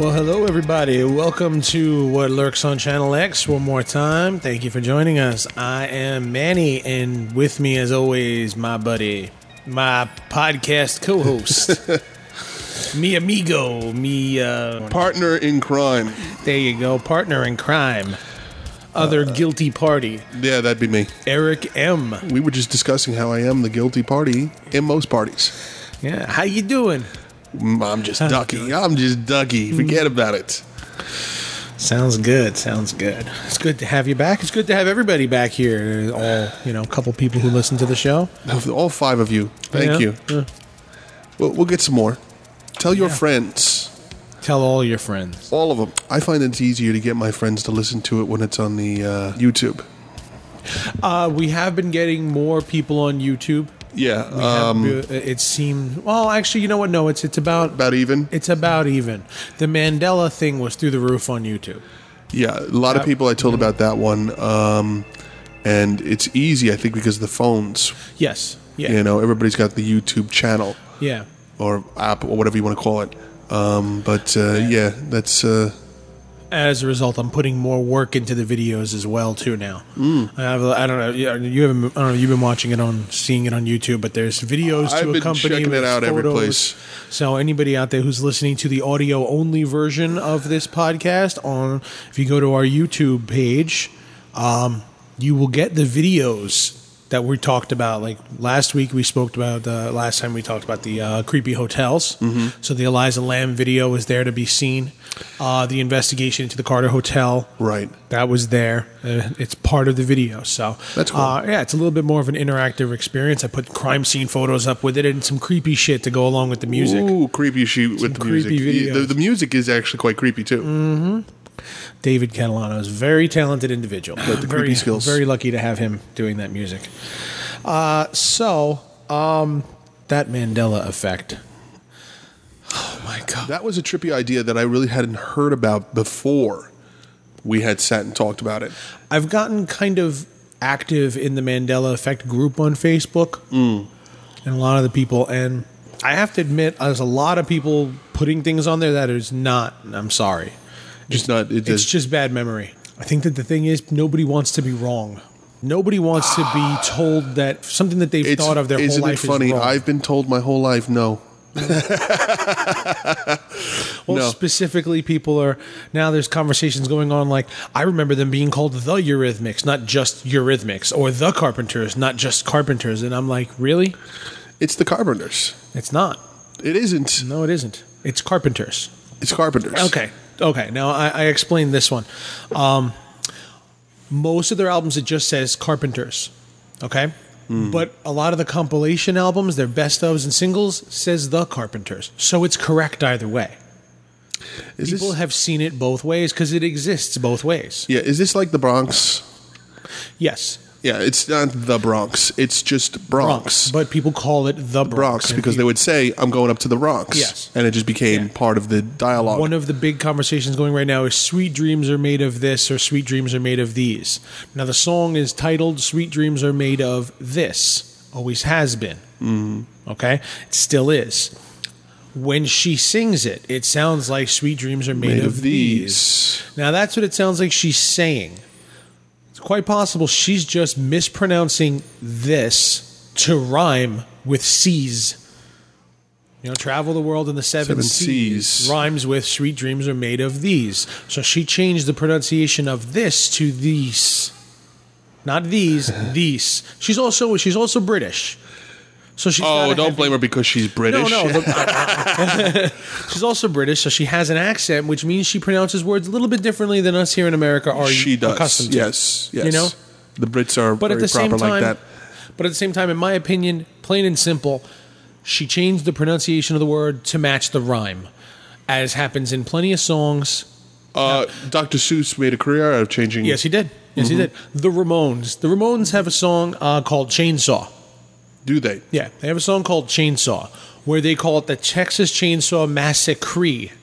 Well, hello, everybody. Welcome to What Lurks on Channel X one more time. Thank you for joining us. I am Manny, and with me, as always, my buddy, my podcast co host, mi amigo, me, uh, Partner in crime. there you go, partner in crime, other guilty party, Yeah, that'd be me. Erik M. We were just discussing how I am the guilty party in most parties. Yeah, how you doing? I'm just ducky. I'm just ducky. Forget about it. Sounds good. Sounds good. It's good to have you back. It's good to have everybody back here. All you know, a couple people who listen to the show. All five of you. Thank Yeah, you. yeah. We'll, we'll get some more. Tell your Yeah. friends. Tell all your friends. All of them. I find it's easier to get my friends to listen to it when it's on the uh, YouTube. Uh, we have been getting more people on YouTube. Yeah. We have- Um, it seemed well. Actually, you know what? No, it's it's about about even. it's about even. The Mandela thing was through the roof on YouTube. Yeah, a lot of people I told about that one. Um, and it's easy, I think, because of the phones. Yes. Yeah. You know, everybody's got the YouTube channel. Yeah. or app or whatever you want to call it. Um, but uh, yeah, that's uh, As a result, I'm putting more work into the videos as well too now. Mm. I have. I don't know. You haven't. I don't know. You've been watching it on, seeing it on YouTube, but there's videos I've to accompany checking it out every photos. place. So anybody out there who's listening to the audio only version of this podcast, on if you go to our YouTube page, um, you will get the videos that we talked about. Like last week, we spoke about the last time we talked about the uh, creepy hotels. Mm-hmm. So the Elisa Lam video was there to be seen. Uh, the investigation into the Carter Hotel, right. that was there. Uh, it's part of the video. So That's cool. Uh, yeah, it's a little bit more of an interactive experience. I put crime scene photos up with it and some creepy shit to go along with the music. Ooh, creepy shit with the creepy music. The, the music is actually quite creepy too. David Catalano is a very talented individual. the very, creepy skills. Very lucky to have him doing that music. Uh, so, um, that Mandela effect. Oh my god! That was a trippy idea that I really hadn't heard about before we had sat and talked about it. I've gotten kind of active in the Mandela Effect group on Facebook, Mm. and a lot of the people, and I have to admit, there's a lot of people putting things on there that is not. I'm sorry, Just not. It it's just, bad memory. I think that the thing is, nobody wants to be wrong. Nobody wants to be told that something that they've it's, thought of their whole life. isn't it funny? is. I've been told my whole life no. well, no. specifically, people are now. There's conversations going on like I remember them being called the Eurythmics, not just Eurythmics, or the Carpenters, not just Carpenters, and I'm like, really? It's the Carpenters. It's not. It isn't. No, it isn't. It's Carpenters. It's Carpenters. Okay. Okay. Now I, I explained this one. Um, most of their albums it just says Carpenters. Okay. But a lot of the compilation albums, their best ofs and singles, says the Carpenters. So it's correct either way. Is People this, have seen it both ways because it exists both ways. yeah. Is this like the Bronx? Yes. Yeah. It's not the Bronx. It's just Bronx. But people call it the Bronx. Bronx and because they people- would say, "I'm going up to the Bronx." Yes. and it just became Yeah. part of the dialogue. One of the big conversations going right now is Sweet Dreams Are Made of This or Sweet Dreams Are Made of These. Now, the song is titled Sweet Dreams Are Made of This. Always has been. Mm. Okay? It still is. When she sings it, it sounds like Sweet Dreams Are Made, of, these. Now, that's what it sounds like she's saying. It's quite possible she's just mispronouncing this to rhyme with seas. You know, travel the world in the seven, Seven seas. seas. Rhymes with sweet dreams are made of these. So she changed the pronunciation of this to these. Not these, these. She's also she's also British. So she's Oh, don't heavy- blame her because she's British. no, no. she's also British, so she has an accent, which means she pronounces words a little bit differently than us here in America are she does. accustomed to. Yes, yes. You know? the Brits are But very at the proper same time, like that. but at the same time, in my opinion, plain and simple, she changed the pronunciation of the word to match the rhyme, as happens in plenty of songs. Uh, Dr. Seuss made a career out of changing. Yes, he did. Yes, he did. The Ramones. The Ramones have a song uh, called Chainsaw. Do they? Yeah, they have a song called Chainsaw, where they call it the Texas Chainsaw Massacre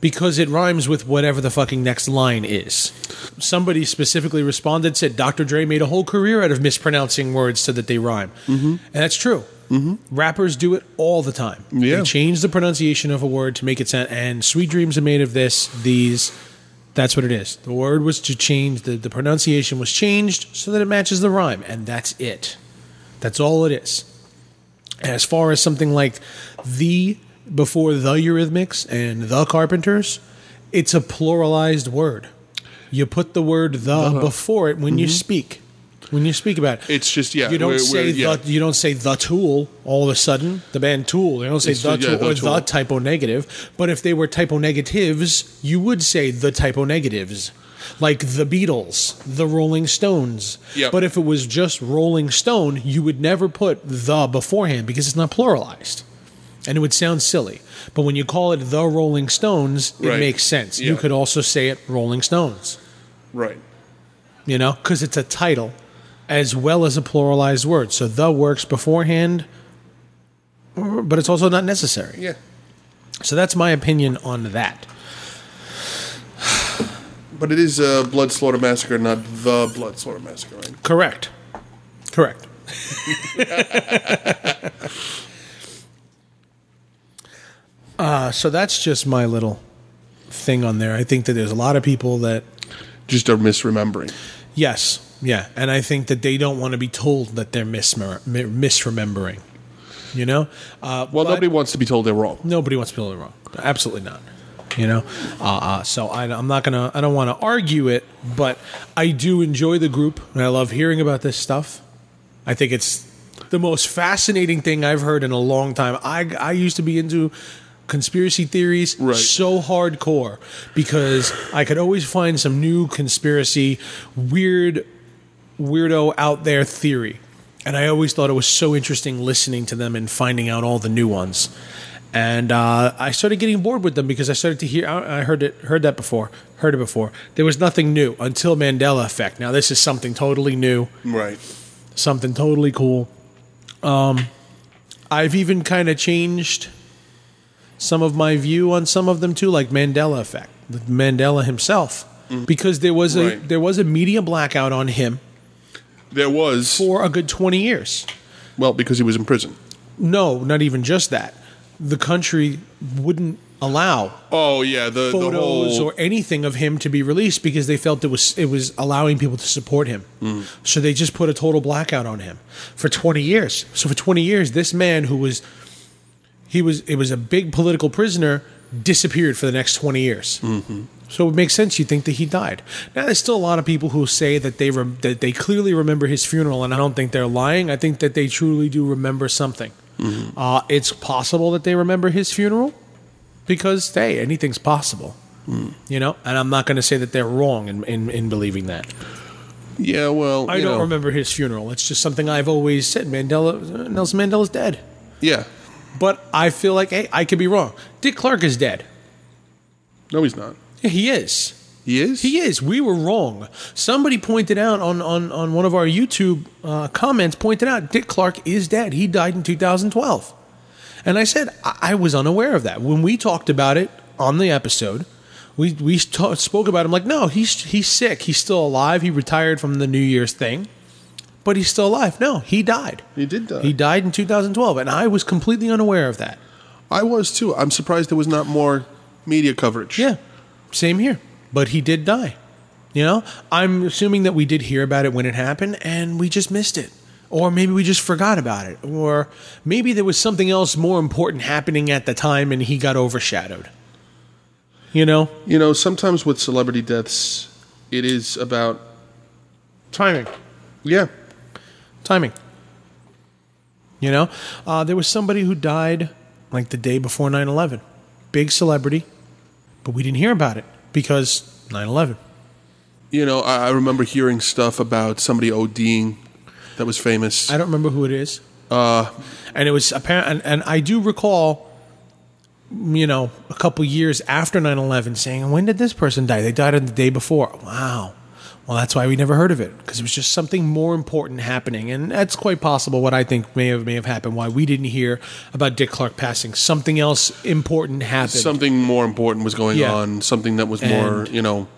because it rhymes with whatever the fucking next line is. Somebody specifically responded, said Dr. Dre made a whole career out of mispronouncing words so that they rhyme. Mm-hmm. And that's true. Rappers do it all the time. Yeah. They change the pronunciation of a word to make it sound. And sweet dreams are made of this, these. That's what it is. The word was to change. The, the pronunciation was changed so that it matches the rhyme, and that's it. That's all it is. As far as something like the before the Eurythmics and the Carpenters, it's a pluralized word. You put the word the uh-huh. before it when you mm-hmm. speak. When you speak about it. It's just yeah. You don't we're- say we're- yeah. the you don't say the tool all of a sudden. The band Tool. You don't say It's the yeah, tool the or Tool. the Type O Negative. But if they were Type O Negatives, you would say the Type O Negatives. Like the Beatles, the Rolling Stones. Yep. But if it was just Rolling Stone, you would never put the beforehand because it's not pluralized. And it would sound silly. But when you call it the Rolling Stones, it Right. makes sense. You could also say it Rolling Stones right. you know, because it's a title as well as a pluralized word. So the works beforehand, but it's also not necessary. Yeah. So that's my opinion on that. But it is a blood slaughter massacre, not the blood slaughter massacre, right? Correct. Correct. uh, so that's just my little thing on there. I think that there's a lot of people that Just are misremembering. Yes, yeah, and I think that they don't want to be told that they're mismer- misremembering. You know, uh, Well, nobody wants to be told they're wrong. nobody wants to be told they're wrong. Absolutely not. You know, uh, uh, so I, I'm not gonna. I don't want to argue it, but I do enjoy the group, and I love hearing about this stuff. I think it's the most fascinating thing I've heard in a long time. I I used to be into conspiracy theories Right. so hardcore because I could always find some new conspiracy weird weirdo out there theory. And I always thought it was so interesting listening to them and finding out all the new ones. And uh, I started getting bored with them because I started to hear. I heard it, heard that before, heard it before. There was nothing new until Mandela Effect. Now this is something totally new Right. something totally cool. Um, I've even kind of changed some of my view on some of them too, like Mandela effect, Mandela himself, because there was a Right. there was a media blackout on him There was. for a good twenty years. Well, because he was in prison. No, not even just that. The country wouldn't allow Oh yeah, the the photos whole or anything of him to be released because they felt it was it was allowing people to support him. Mm. So they just put a total blackout on him for 20 years. So for 20 years this man who was he was it was a big political prisoner disappeared for the next 20 years. Mm-hmm. So it makes sense you think that he died. Now there's still a lot of people who say that they rem- that they clearly remember his funeral and I don't think they're lying. I think that they truly do remember something. Uh, it's possible that they remember his funeral because hey, anything's possible. You know, and I'm not going to say that they're wrong in, in, in believing that. yeah. Well, I don't know, remember his funeral. It's just something I've always said. Mandela, Nelson Mandela's dead, Yeah. but I feel like hey, I could be wrong. Dick Clark is dead. No, he's not. Yeah, he is. He is. He is. We were wrong. Somebody pointed out on on, on one of our YouTube uh, comments pointed out Dick Clark is dead. He died in 2012, and I said I, I was unaware of that when we talked about it on the episode. We we ta- spoke about him like no, he's he's sick. He's still alive. He retired from the New Year's thing, but he's still alive. No, he died. He did die. He died in 2012, and I was completely unaware of that. I was too. I'm surprised there was not more media coverage. Yeah, same here. But he did die. You know, I'm assuming that we did hear about it when it happened and we just missed it. Or maybe we just forgot about it. Or maybe there was something else more important happening at the time and he got overshadowed. You know, You know, sometimes with celebrity deaths, it is about timing. yeah. Timing. You know, uh, there was somebody who died like the day before 9 11. Big celebrity, but we didn't hear about it because 9 11. You know, I, I remember hearing stuff about somebody ODing that was famous. I don't remember who it is. Uh, and it was apparent, and, and I do recall, you know, a couple years after 9-11 saying, when did this person die? They died on the day before. Wow. Well, that's why we never heard of it because it was just something more important happening, and that's quite possible. What I think may have may have happened, why we didn't hear about Dick Clark passing, something else important happened. something more important was going Yeah. on. Something that was more, And- Mm-hmm. you know,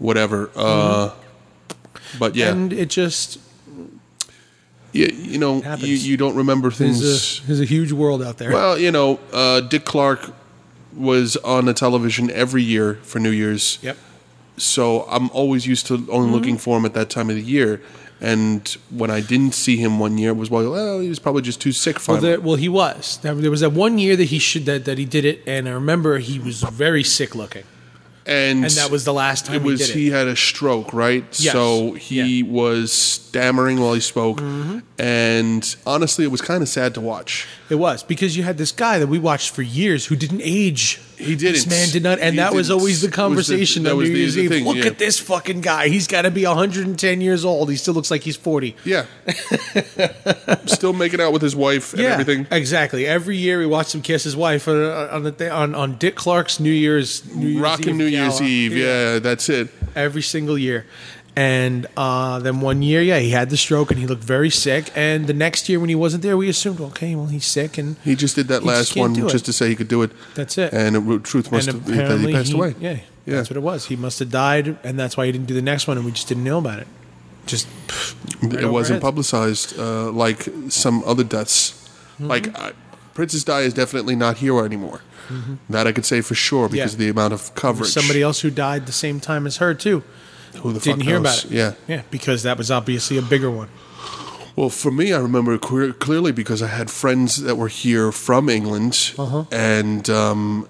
whatever. Uh, but yeah, and it just you, you know, you, you don't remember things. There's a, there's a huge world out there. well, you know, uh, Dick Clark was on the television every year for New Year's. yep. So I'm always used to only Mm-hmm. looking for him at that time of the year. And when I didn't see him one year, it was well, well, he was probably just too sick. Well, Finally, there, well, he was. There there was that one year that he should that, that he did it, and I remember he was very sick looking, and and that was the last time it was he did it. he had a stroke, right? Yes. So he Yeah. Mm-hmm. was stammering while he spoke, and honestly, it was kind of sad to watch. It was because you had this guy that we watched for years who didn't age. He didn't. This man did not, and that was always the was the- conversation. that was New Year's the Eve. thing, Look yeah. at this fucking guy. He's got to be 110 years old. He still looks like he's 40. Yeah, still making out with his wife and everything. exactly. Every year we watch him kiss his wife on on, the on, on Dick Clark's New Year's New Year's Rocking Eve New Year's. Eve, yeah, that's it. every single year. And uh, then one year, yeah, he had the stroke and he looked very sick. And the next year, when he wasn't there, we assumed, okay, well, he's sick, and He just did that He just last one it. just to say he could do it. That's it. And the truth must and have that he passed he- away. Yeah, Yeah. that's what it was. He must have died, and that's why he didn't do the next one, and we just didn't know about it. Just right it wasn't publicized uh, like some other deaths. Mm-hmm. Like uh, Princess Di is definitely not here anymore. That I could say for sure because Mm-hmm. Yeah. of the amount of coverage. Somebody else who died the same time as her too who the didn't fuck hear knows? about it. Yeah. yeah, because that was obviously a bigger one. Well, for me, I remember clear, clearly because I had friends that were here from England, Uh-huh. and um,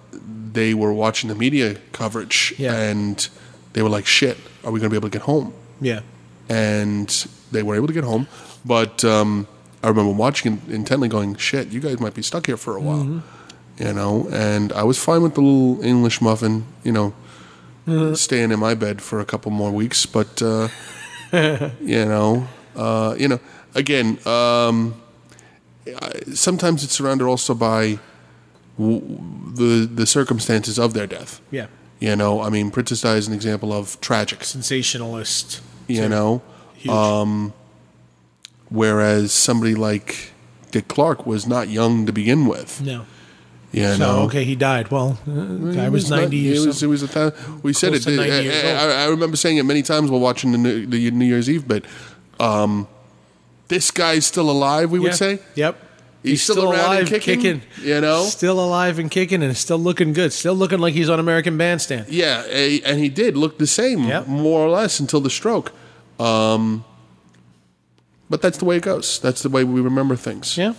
they were watching the media coverage, Yeah. and they were like, "Shit, are we going to be able to get home?" Yeah, and they were able to get home. But um, I remember watching intently, going, "Shit, you guys might be stuck here for a while," Mm-hmm. you know. And I was fine with the little English muffin, you know. Staying in my bed for a couple more weeks. But uh, you know, uh, you know, again, um, I- sometimes it's surrounded also by w- the the circumstances of their death. yeah, You know, I mean, Princess Di is an example of tragic. sensationalist. You know, Huge. whereas somebody like Dick Clark was not young to begin with. no. You So know, okay, he died. Well, uh, guy He was ninety He years was, it was a thou- we said it. 90 years I, I, I remember saying it many times while watching the New, the New Year's Eve. But um, this guy's still alive. We would say. Yep. He's still around and kicking, you know? Still alive and kicking and still looking good. Still looking like he's on American Bandstand. Yeah, and he did look the same, Yep. more or less, until the stroke. Um, but that's the way it goes. That's the way we remember things. Yeah.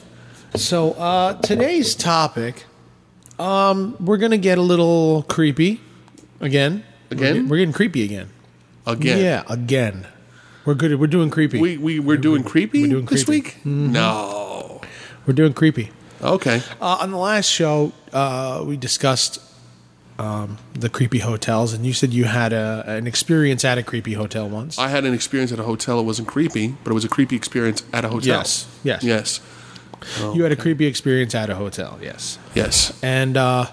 So uh, today's topic, um, we're gonna get a little creepy again. Again? We're, get- we're getting creepy again. Again, Yeah, again. We're good. We're doing creepy. we we we're doing creepy we're doing this creepy. Mm-hmm. week. No, we're doing creepy. okay. Uh, on the last show, uh, we discussed um, the creepy hotels, and you said you had a, an experience at a creepy hotel once. I had an experience at a hotel. It wasn't creepy, but it was a creepy experience at a hotel. Yes, yes. yes, you had a creepy experience at a hotel, yes. yes. And uh,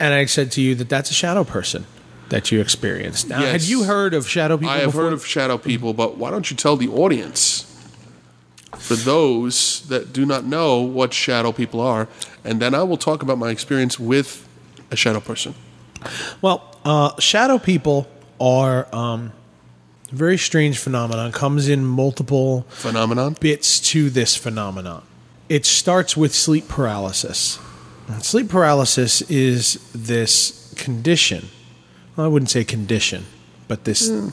and I said to you that that's a shadow person that you experienced. Now, had you heard of shadow people I have before? heard of shadow people, but why don't you tell the audience, for those that do not know what shadow people are, and then I will talk about my experience with a shadow person. Well, uh, shadow people are um, very strange phenomenon. Comes in multiple Phenomenon. bits to this phenomenon. It starts with sleep paralysis. And Sleep paralysis is this condition. Well, I wouldn't say condition, but this hmm.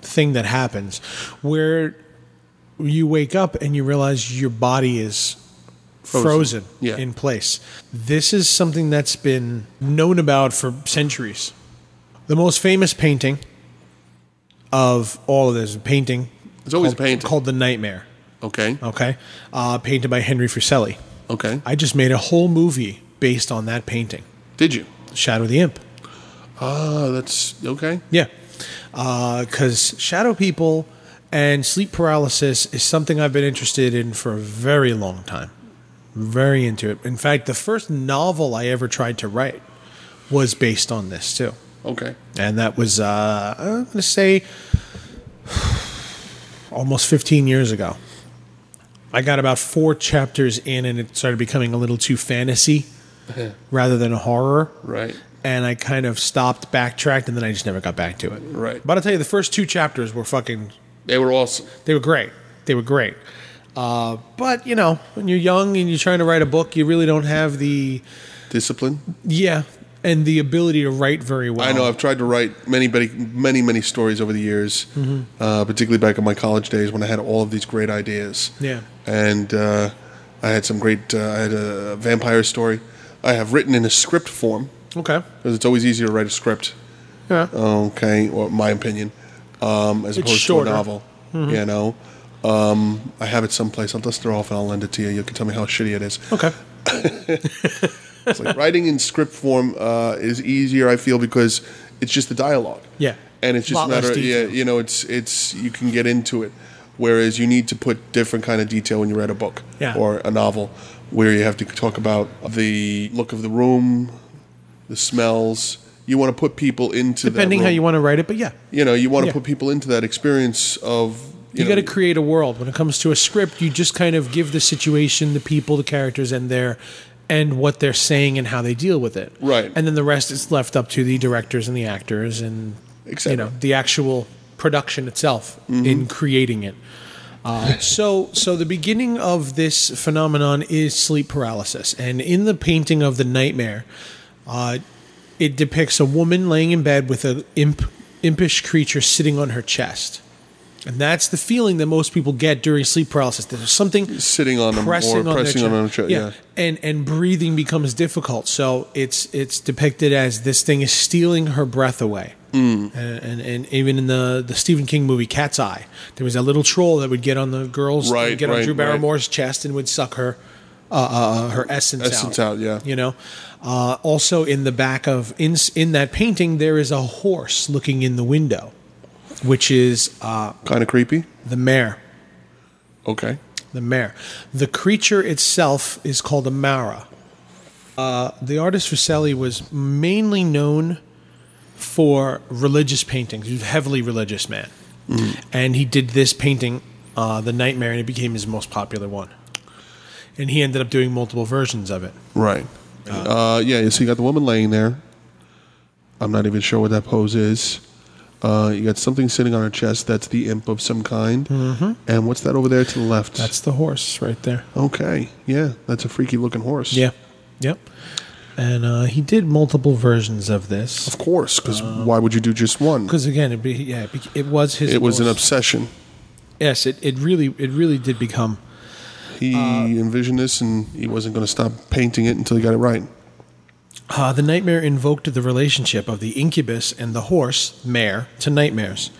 thing that happens where you wake up and you realize your body is Frozen. frozen, Yeah. in place. This is something that's been known about for centuries. The most famous painting of all of this painting. There's always called, a painting. called the Nightmare. Okay. Okay, uh, painted by Henry Fuseli. Okay. I just made a whole movie based on that painting, Did you? Shadow the Imp. Ah, that's okay. Yeah, because shadow people and sleep paralysis is something I've been interested in for a very long time. Very into it. In fact, the first novel I ever tried to write was based on this too, Okay. and that was uh, I'm going to say almost 15 years ago. I got about four chapters in, and it started becoming a little too fantasy rather than horror Right. and I kind of stopped, backtracked, and then I just never got back to it. Right. But I'll tell you, the first two chapters were fucking. They were awesome. They were great. They were great. Uh, but you know, when you're young and you're trying to write a book, you really don't have the Discipline. yeah and the ability to write very well. I know I've tried to write many, many, many, many stories over the years, Mm-hmm. uh, particularly back in my college days when I had all of these great ideas. Yeah. and uh, I had some great. Uh, I had a vampire story. I have written in a script form Okay. because it's always easier to write a script. Yeah. Okay, or my opinion, um, as It's opposed shorter. to a novel. You know, um, I have it someplace. I'll dust it off and I'll lend it to you. You can tell me how shitty it is. Okay. It's like writing in script form uh, is easier, I feel, because it's just the dialogue. Yeah. and it's just a matter. Of, yeah, you know, it's it's you can get into it, whereas you need to put different kind of detail when you write a book Yeah. or a novel, where you have to talk about the look of the room, the smells. You want to put people into Depending how you want to write it, but yeah. you know, you want to Yeah. put people into that experience of You, you, got to create a world. When it comes to a script, you just kind of give the situation, the people, the characters, and their and what they're saying and how they deal with it. Right. And then the rest is left up to the directors and the actors and you know the actual production itself in creating it. Uh, so, so the beginning of this phenomenon is sleep paralysis, and in the painting of the nightmare, uh, it depicts a woman laying in bed with an imp, impish creature sitting on her chest. And that's the feeling that most people get during sleep paralysis. There's something Sitting on them or pressing on pressing their on them, yeah. and and breathing becomes difficult. So it's it's depicted as this thing is stealing her breath away. Mm. And, and and even in the the Stephen King movie Cat's Eye, there was a little troll that would get on the girl's Right, get on right, Drew right. Barrymore's chest and would suck her uh, uh, her essence, out. Essence out, yeah. You know. Uh, also, in the back of in in that painting, there is a horse looking in the window, which is uh, kind of creepy. the mare. Okay, The mare. The creature itself is called a mara. Uh, the artist Fuseli was mainly known for religious paintings. He was a heavily religious man. And he did this painting, uh, The Nightmare, and it became his most popular one. And he ended up doing multiple versions of it. right. Uh, yeah, so you got the woman laying there. I'm not even sure what that pose is. Uh, you got something sitting on her chest. That's the imp of some kind. Mm-hmm. And what's that over there to the left? That's the horse right there. okay. Yeah, that's a freaky looking horse. Yeah. Yep. And uh, he did multiple versions of this. of course. Because why would you do just one? Because again, it, be, yeah, it, was his. It was an obsession. Yes, it, it really it really did become. He envisioned this, and he wasn't going to stop painting it until he got it right. Uh, the nightmare invoked the relationship of the incubus and the horse, mare, to nightmares.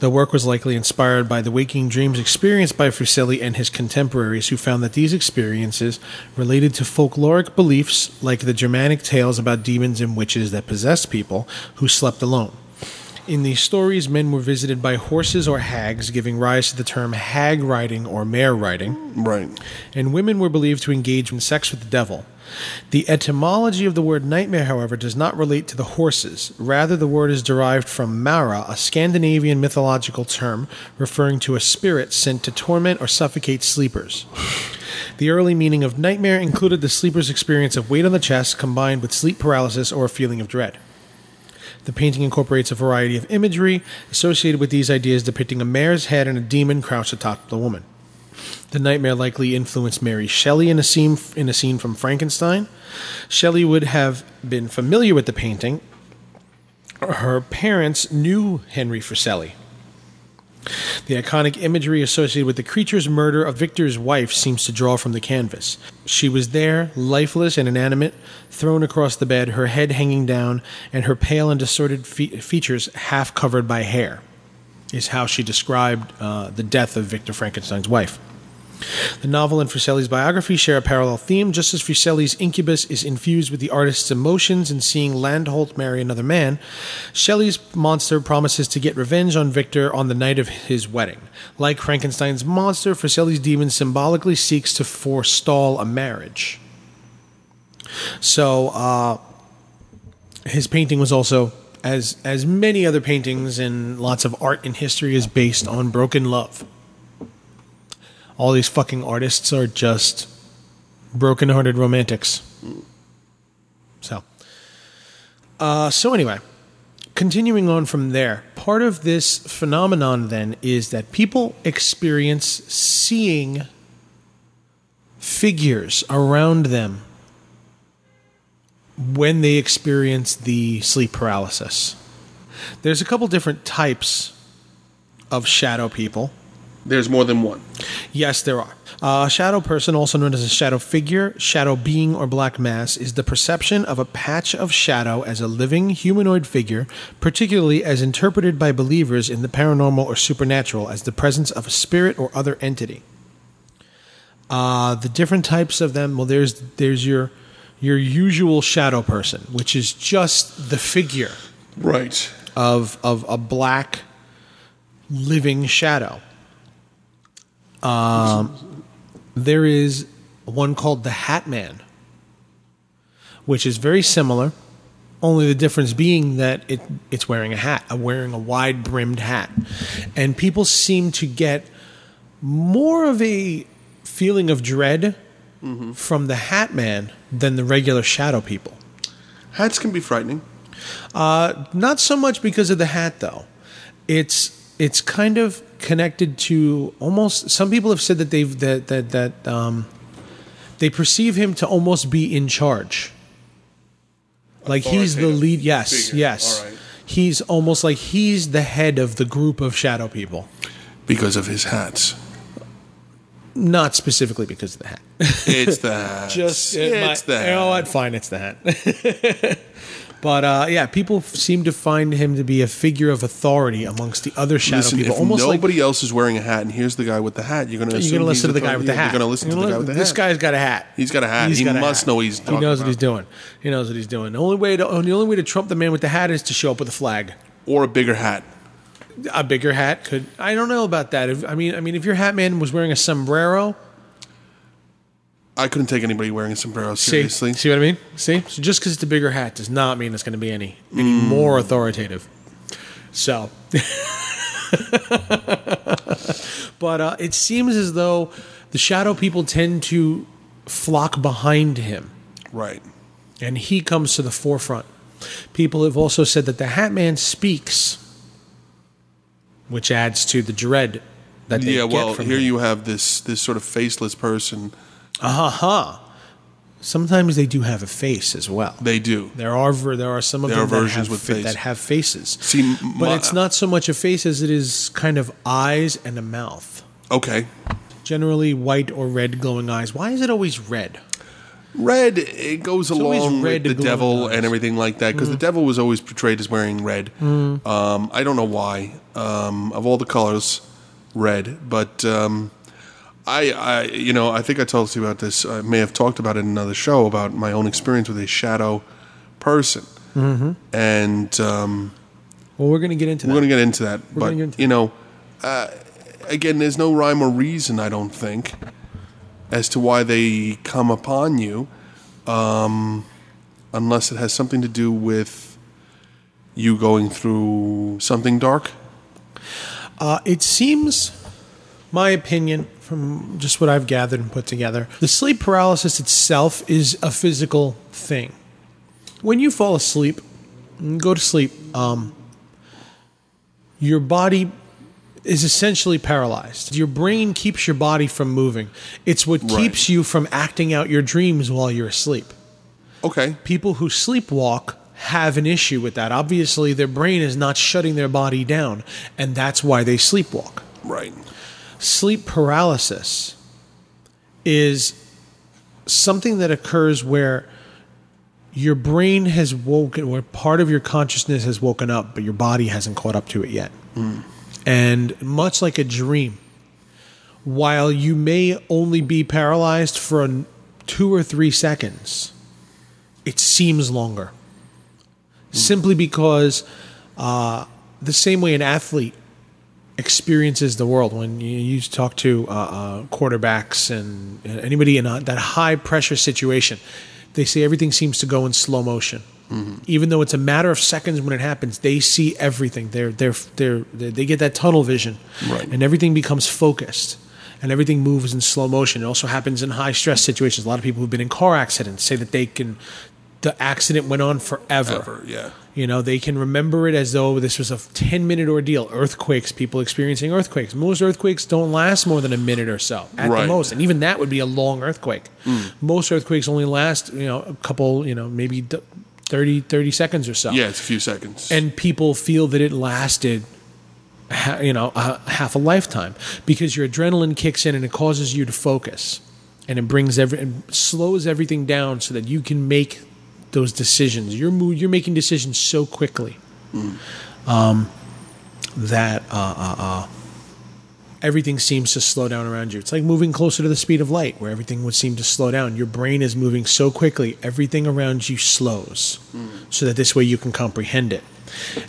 The work was likely inspired by the waking dreams experienced by Fuseli and his contemporaries, who found that these experiences related to folkloric beliefs like the Germanic tales about demons and witches that possessed people who slept alone. In these stories, men were visited by horses or hags, giving rise to the term hag riding or mare riding Right. and women were believed to engage in sex with the devil. The etymology of the word nightmare, however, does not relate to the horses. Rather, the word is derived from Mara, a Scandinavian mythological term referring to a spirit sent to torment or suffocate sleepers. The early meaning of nightmare included the sleeper's experience of weight on the chest combined with sleep paralysis or a feeling of dread. The painting incorporates a variety of imagery associated with these ideas, depicting a mare's head and a demon crouched atop the woman. The nightmare likely influenced Mary Shelley in a scene in a scene from Frankenstein. Shelley would have been familiar with the painting. Her parents knew Henry Fuseli. The iconic imagery associated with the creature's murder of Victor's wife seems to draw from the canvas. She was there, lifeless and inanimate, thrown across the bed, her head hanging down, and her pale and distorted fe- features half covered by hair, is how she described uh, the death of Victor Frankenstein's wife. The novel and Fuseli's biography share a parallel theme, just as Fuseli's incubus is infused with the artist's emotions in seeing Landolt marry another man. Shelley's monster promises to get revenge on Victor on the night of his wedding. Like Frankenstein's monster, Fuseli's demon symbolically seeks to forestall a marriage. So, uh, his painting was also, as as many other paintings and lots of art in history, is based on broken love all these fucking artists are just broken-hearted romantics. So, uh, so anyway, continuing on from there, part of this phenomenon then is that people experience seeing figures around them when they experience the sleep paralysis. There's a couple different types of shadow people. There's more than one. Yes, there are. A shadow person, also known as a shadow figure, shadow being, or black mass, is the perception of a patch of shadow as a living humanoid figure, particularly as interpreted by believers in the paranormal or supernatural as the presence of a spirit or other entity. Uh, the different types of them. Well, there's there's your your usual shadow person, which is just the figure Right. of of a black living shadow. Um, there is one called the Hat Man, which is very similar, only the difference being that it it's wearing a hat, uh, wearing a wide brimmed hat, and people seem to get more of a feeling of dread from the Hat Man than the regular shadow people. Hats can be frightening. Not so much because of the hat, though. It's it's kind of connected to almost. Some people have said that they've that that that um, they perceive him to almost be in charge. Like he's the lead. Yes, figure. yes. Right. He's almost like he's the head of the group of shadow people. Because of his hats. Not specifically because of the hat. It's the hats. Just it's my- the You know hat. what? Fine, it's the hat. but uh, yeah, people f- seem to find him to be a figure of authority amongst the other shadow Listen, people. if almost like nobody else is wearing a hat and here's the guy with the hat, you're going to You're going to listen to the guy with the hat. You're going to listen to the guy with the This hat. guy's got a hat. He's got a hat. He got a must hat. know what he's He talking knows what he's about. doing. He knows what he's doing. The only way to the only way to trump the man with the hat is to show up with a flag. Or a bigger hat. A bigger hat could. I don't know about that. If, I mean, I mean, if your hat man was wearing a sombrero, I couldn't take anybody wearing a sombrero seriously. see what I mean? See, so just because it's a bigger hat does not mean it's going to be any any more authoritative. So, but uh, it seems as though the shadow people tend to flock behind him. Right. and he comes to the forefront. People have also said that the Hat Man speaks, which adds to the dread that they Yeah, well, here him. you have this this sort of faceless person. Aha! Sometimes they do have a face as well. They do. There are there are some of There them that versions have, with fa- that have faces, See, but my- it's not so much a face as it is kind of eyes and a mouth. Okay. Generally, white or red glowing eyes. Why is it always red? Red, it goes always along with the devil eyes. and everything like that because the devil was always portrayed as wearing red. Um, I don't know why. Um, of all the colors, red. But um, I, I, you know, I think I told you about this. I may have talked about it in another show about my own experience with a shadow person. Mm-hmm. And um, Well, we're going to get into that. we're that. going to get into that. but gonna get into you know, uh, again, there's no rhyme or reason. I don't think as to why they come upon you, um, unless it has something to do with you going through something dark. Uh, it seems, my opinion, from just what I've gathered and put together, the sleep paralysis itself is a physical thing. When you fall asleep, and go to sleep, um, your body is essentially paralyzed. Your brain keeps your body from moving. It's what Right. keeps you from acting out your dreams while you're asleep Okay, people who sleepwalk have an issue with that. Obviously, their brain is not shutting their body down, and that's why they sleepwalk. right. Sleep paralysis is something that occurs where your brain has woken, where part of your consciousness has woken up, but your body hasn't caught up to it yet. And much like a dream, while you may only be paralyzed for a, two or three seconds, it seems longer. Simply because uh, the same way an athlete experiences the world when you, you talk to uh, uh, quarterbacks and and anybody in a, that high pressure situation, they say everything seems to go in slow motion. Even though it's a matter of seconds when it happens, they see everything. They're, they're, they're, they they get that tunnel vision, Right. and everything becomes focused, and everything moves in slow motion. It also happens in high stress situations. A lot of people who've been in car accidents say that they can the accident went on forever. Ever, yeah. You know, they can remember it as though this was a 10 minute ordeal. Earthquakes, people experiencing earthquakes. Most earthquakes don't last more than a minute or so at Right. the most. And even that would be a long earthquake. Hmm. Most earthquakes only last, you know, a couple, you know, maybe d- 30, 30 seconds or so. Yeah, it's a few seconds. And people feel that it lasted, you know, a, half a lifetime because your adrenaline kicks in and it causes you to focus. And it brings every, it slows everything down so that you can make those decisions. You're mo- you're making decisions so quickly, um, that uh, uh, uh, everything seems to slow down around you. It's like moving closer to the speed of light, where everything would seem to slow down. Your brain is moving so quickly, everything around you slows, so that this way you can comprehend it.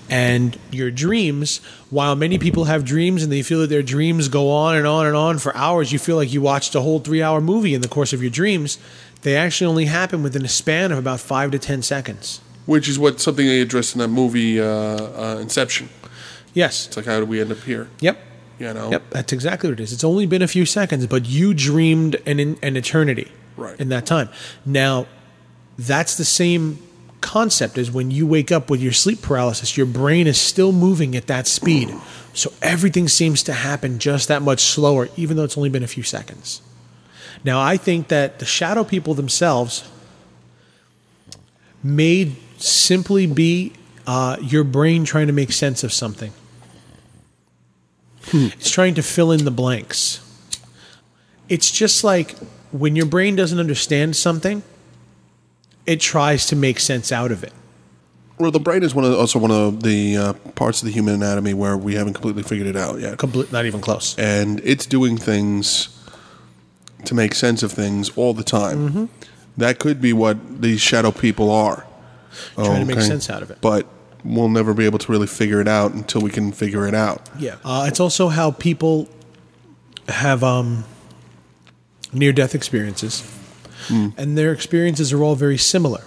And your dreams, while many people have dreams and they feel that their dreams go on and on and on for hours, you feel like you watched a whole three hour movie in the course of your dreams. They actually only happen within a span of about five to ten seconds. Which is what something they addressed in that movie, uh, uh, Inception. Yes. It's like, how did we end up here? Yep. You know? Yep, that's exactly what it is. It's only been a few seconds, but you dreamed an an eternity Right. in that time. Now, that's the same concept as when you wake up with your sleep paralysis. Your brain is still moving at that speed, so everything seems to happen just that much slower, even though it's only been a few seconds. Now, I think that the shadow people themselves may simply be uh, your brain trying to make sense of something. It's trying to fill in the blanks. It's just like when your brain doesn't understand something, it tries to make sense out of it. Well, the brain is one of the, also one of the uh, parts of the human anatomy where we haven't completely figured it out yet, Complete, not even close. and it's doing things to make sense of things all the time. Mm-hmm. That could be what these shadow people are. Trying to make sense out of it. But we'll never be able to really figure it out until we can figure it out. Yeah. Uh, it's also how people have um, near death experiences. And their experiences are all very similar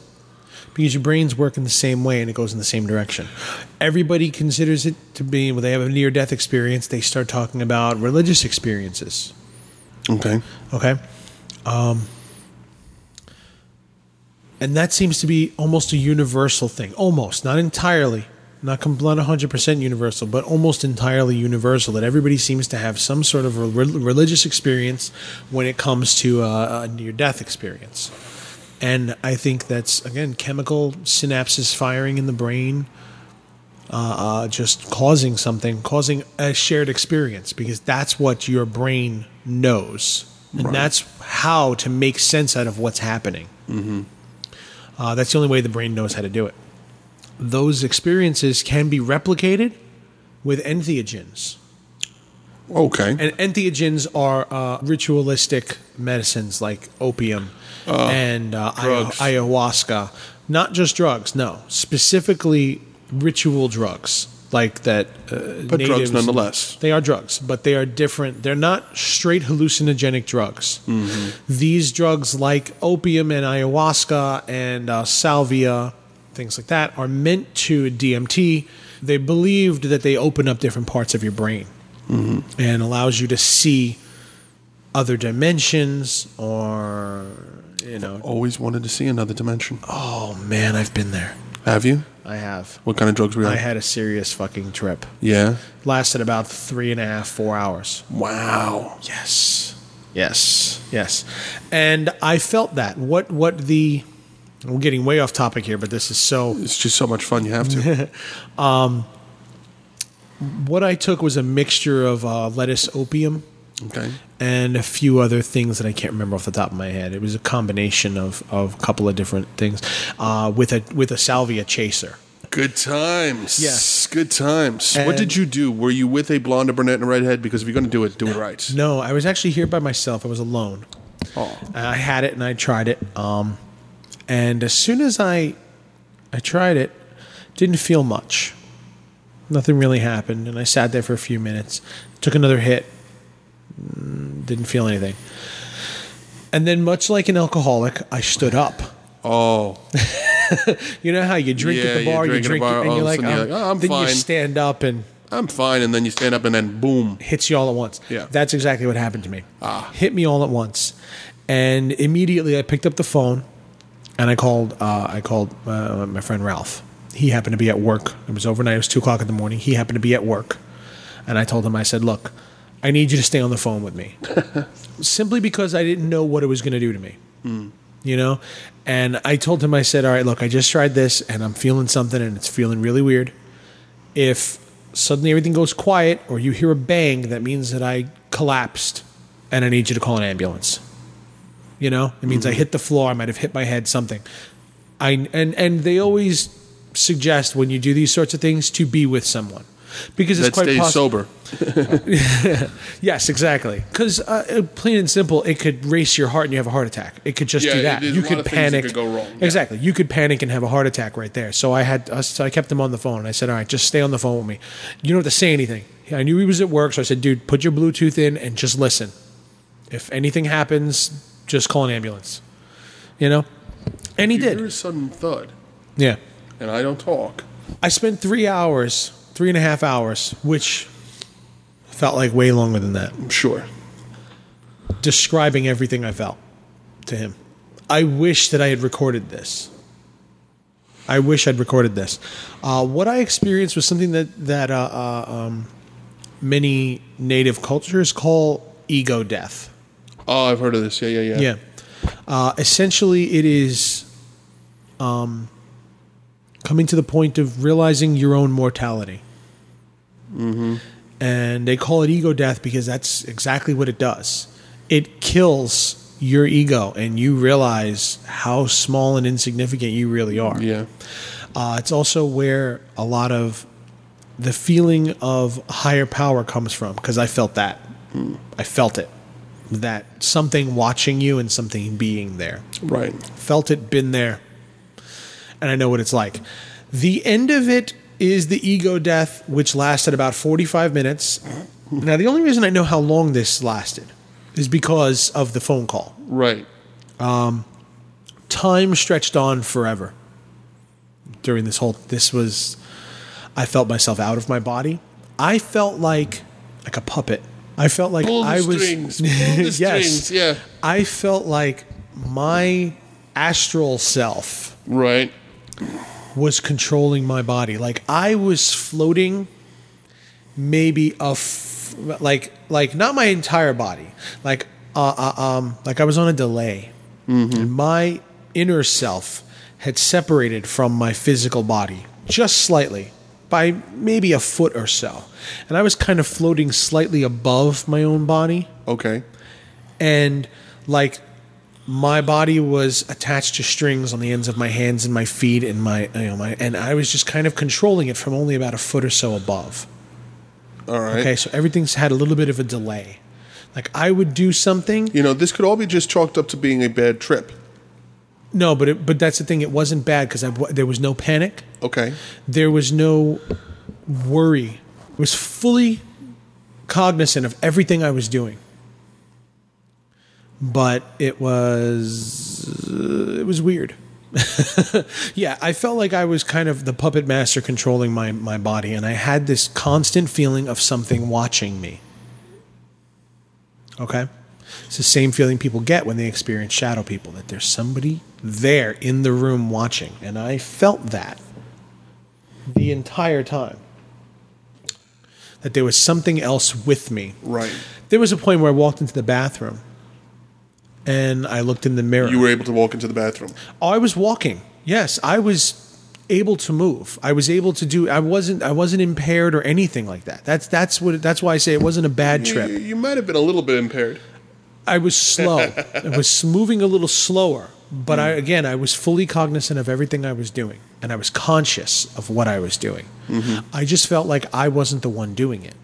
because your brains work in the same way and it goes in the same direction. Everybody considers it to be when they have a near death experience, they start talking about religious experiences. Okay. Okay. Um, and that seems to be almost a universal thing. Almost, not entirely, not not hundred percent universal, but almost entirely universal. That everybody seems to have some sort of re- religious experience when it comes to uh, a near death experience. And I think that's again chemical synapses firing in the brain, uh, uh, just causing something, causing a shared experience because that's what your brain knows, and that's how to make sense out of what's happening. Mm-hmm. Uh, that's the only way the brain knows how to do it. Those experiences can be replicated with entheogens. Okay. And entheogens are uh, ritualistic medicines like opium and uh, ayahuasca. Not just drugs, no. Specifically ritual drugs like that. Uh, but drugs nonetheless. They are drugs, but they are different. They're not straight hallucinogenic drugs. These drugs, like opium and ayahuasca and uh, salvia, things like that, are meant to DMT. They believed that they open up different parts of your brain and allows you to see other dimensions or you know Always wanted to see another dimension. oh man i've been there Have you? i have What kind of drugs were you i had a serious fucking trip yeah. lasted about three and a half four hours Wow. yes yes yes and i felt that what what the we're getting way off topic here but this is so It's just so much fun. You have to. what i took was a mixture of uh, lettuce opium okay. and a few other things that I can't remember off the top of my head. It was a combination of, of a couple of different things uh, with a with a salvia chaser. Good times. Yes. Good times. what did you do? Were you with a blonde, a brunette, and a redhead? Because if you're going to do it, do it right. No, I was actually here by myself. I was alone. Oh. I had it and I tried it. Um, and as soon as I I tried it, didn't feel much. Nothing really happened, and I sat there for a few minutes. Took another hit. Didn't feel anything. And then, much like an alcoholic, I stood up. Oh. You know how you drink Yeah, at the bar, you drink at a drink, bar, and you're like, you're I'm, like, "Oh, I'm then you stand up and I'm fine. And then you stand up and then boom. hits you all at once. Yeah. That's exactly what happened to me. Ah. Hit me all at once. And immediately I picked up the phone and I called. Uh, I called uh, my friend Ralph. He happened to be at work. It was overnight. It was two o'clock in the morning. He happened to be at work, and I told him. I said, "Look, I need you to stay on the phone with me, simply because I didn't know what it was going to do to me." Hmm. You know, and I told him. I said, "All right, look, I just tried this, and I'm feeling something, and it's feeling really weird. If suddenly everything goes quiet, or you hear a bang, that means that I collapsed, and I need you to call an ambulance." You know, it means I hmm. hit the floor. I might have hit my head. Something. I and and they always suggest when you do these sorts of things to be with someone because it's That quite stays possible. sober. Yes, exactly. Because uh, plain and simple, it could race your heart and you have a heart attack. It could just Yeah, do that. you could of things that panic. could go wrong. Yeah. Exactly. You could panic and have a heart attack right there. So I had, uh, so I kept him on the phone. I said, "All right, just stay on the phone with me. You don't have to say anything." I knew he was at work, so I said, "Dude, put your Bluetooth in and just listen. If anything happens, just call an ambulance." You know, and he You did. hear a sudden thud, Yeah. and I don't talk. I spent three hours, three and a half hours, which felt like way longer than that. I'm sure. describing everything I felt to him. I wish that I had recorded this. I wish I'd recorded this. Uh, what I experienced was something that that uh, uh, um, many native cultures call ego death. Oh, I've heard of this. Yeah, yeah, yeah. Yeah. Uh, essentially, it is um, coming to the point of realizing your own mortality. Mm-hmm. And they call it ego death because that's exactly what it does. It kills your ego, and you realize how small and insignificant you really are. Yeah. Uh, it's also where a lot of the feeling of higher power comes from because I felt that. I felt it. That something watching you and something being there. Right. Felt it, been there. And I know what it's like. The end of it is the ego death, which lasted about 45 minutes. Now, the only reason I know how long this lasted is because of the phone call Right. Um, time stretched on forever during this whole this was i felt myself out of my body i felt like like a puppet i felt like Pull i was strings. The strings. Yeah. i felt like my astral self Right. Was controlling my body. Like i was floating maybe a f- like like not my entire body. Like uh, uh um like i was on a delay. And my inner self had separated from my physical body just slightly by maybe a foot or so. And i was kind of floating slightly above my own body. Okay. and like my body was attached to strings on the ends of my hands and my feet and my you know my and I was just kind of controlling it from only about a foot or so above. All right. Okay, so everything's had a little bit of a delay. Like I would do something. You know, this could all be just chalked up to being a bad trip. No, but it, but that's the thing. It wasn't bad because there was no panic. Okay. There was no worry. I was fully cognizant of everything I was doing. But it was uh, it was weird. yeah, I felt like I was kind of the puppet master controlling my, my body, and I had this constant feeling of something watching me. Okay? It's the same feeling people get when they experience shadow people, that there's somebody there in the room watching. And I felt that the entire time. That there was something else with me. Right. There was a point where I walked into the bathroom and I looked in the mirror. You were able to walk into the bathroom. Oh, I was walking. Yes, I was able to move. I was able to do. I wasn't. I wasn't impaired or anything like that. That's that's what. That's why I say it wasn't a bad trip. you might have been a little bit impaired. I was slow. I was moving a little slower, but I again I was fully cognizant of everything I was doing, and I was conscious of what I was doing. I just felt like I wasn't the one doing it,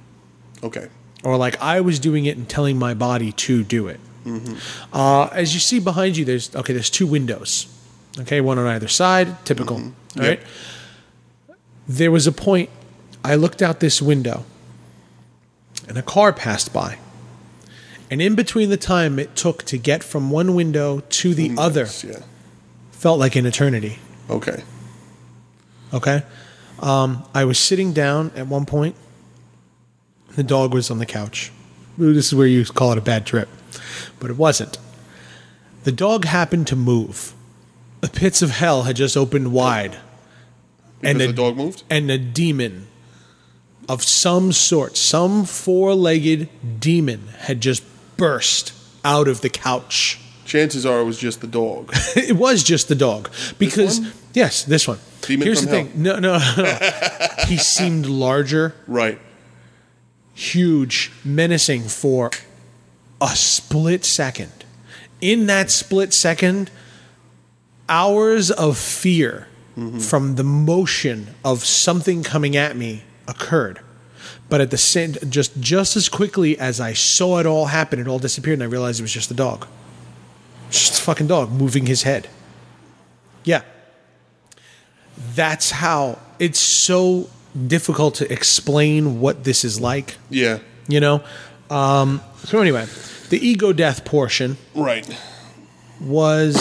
Okay. or like I was doing it and telling my body to do it. Uh, as you see behind you, there's okay. There's two windows. Okay, one on either side. Typical. All right. There was a point. I looked out this window, and a car passed by. And in between the time it took to get from one window to the other, Yeah. felt like an eternity. Okay. Okay. Um, I was sitting down at one point. The dog was on the couch. This is where you call it a bad trip, but it wasn't. The dog happened to move. the pits of hell had just opened wide, and a, the dog moved? and a demon of some sort, some four-legged demon, had just burst out of the couch. Chances are it was just the dog. it was just the dog because one? yes, this one. Demon Here's the thing. No, no, no. he seemed larger, right. huge, menacing for a split second. In that split second, hours of fear from the motion of something coming at me occurred. But at the same, just just as quickly as I saw it all happen, it all disappeared, and I realized it was just the dog, just a fucking dog moving his head. Yeah, that's how it's so difficult to explain what this is like Yeah. you know um, so anyway the ego death portion Right. was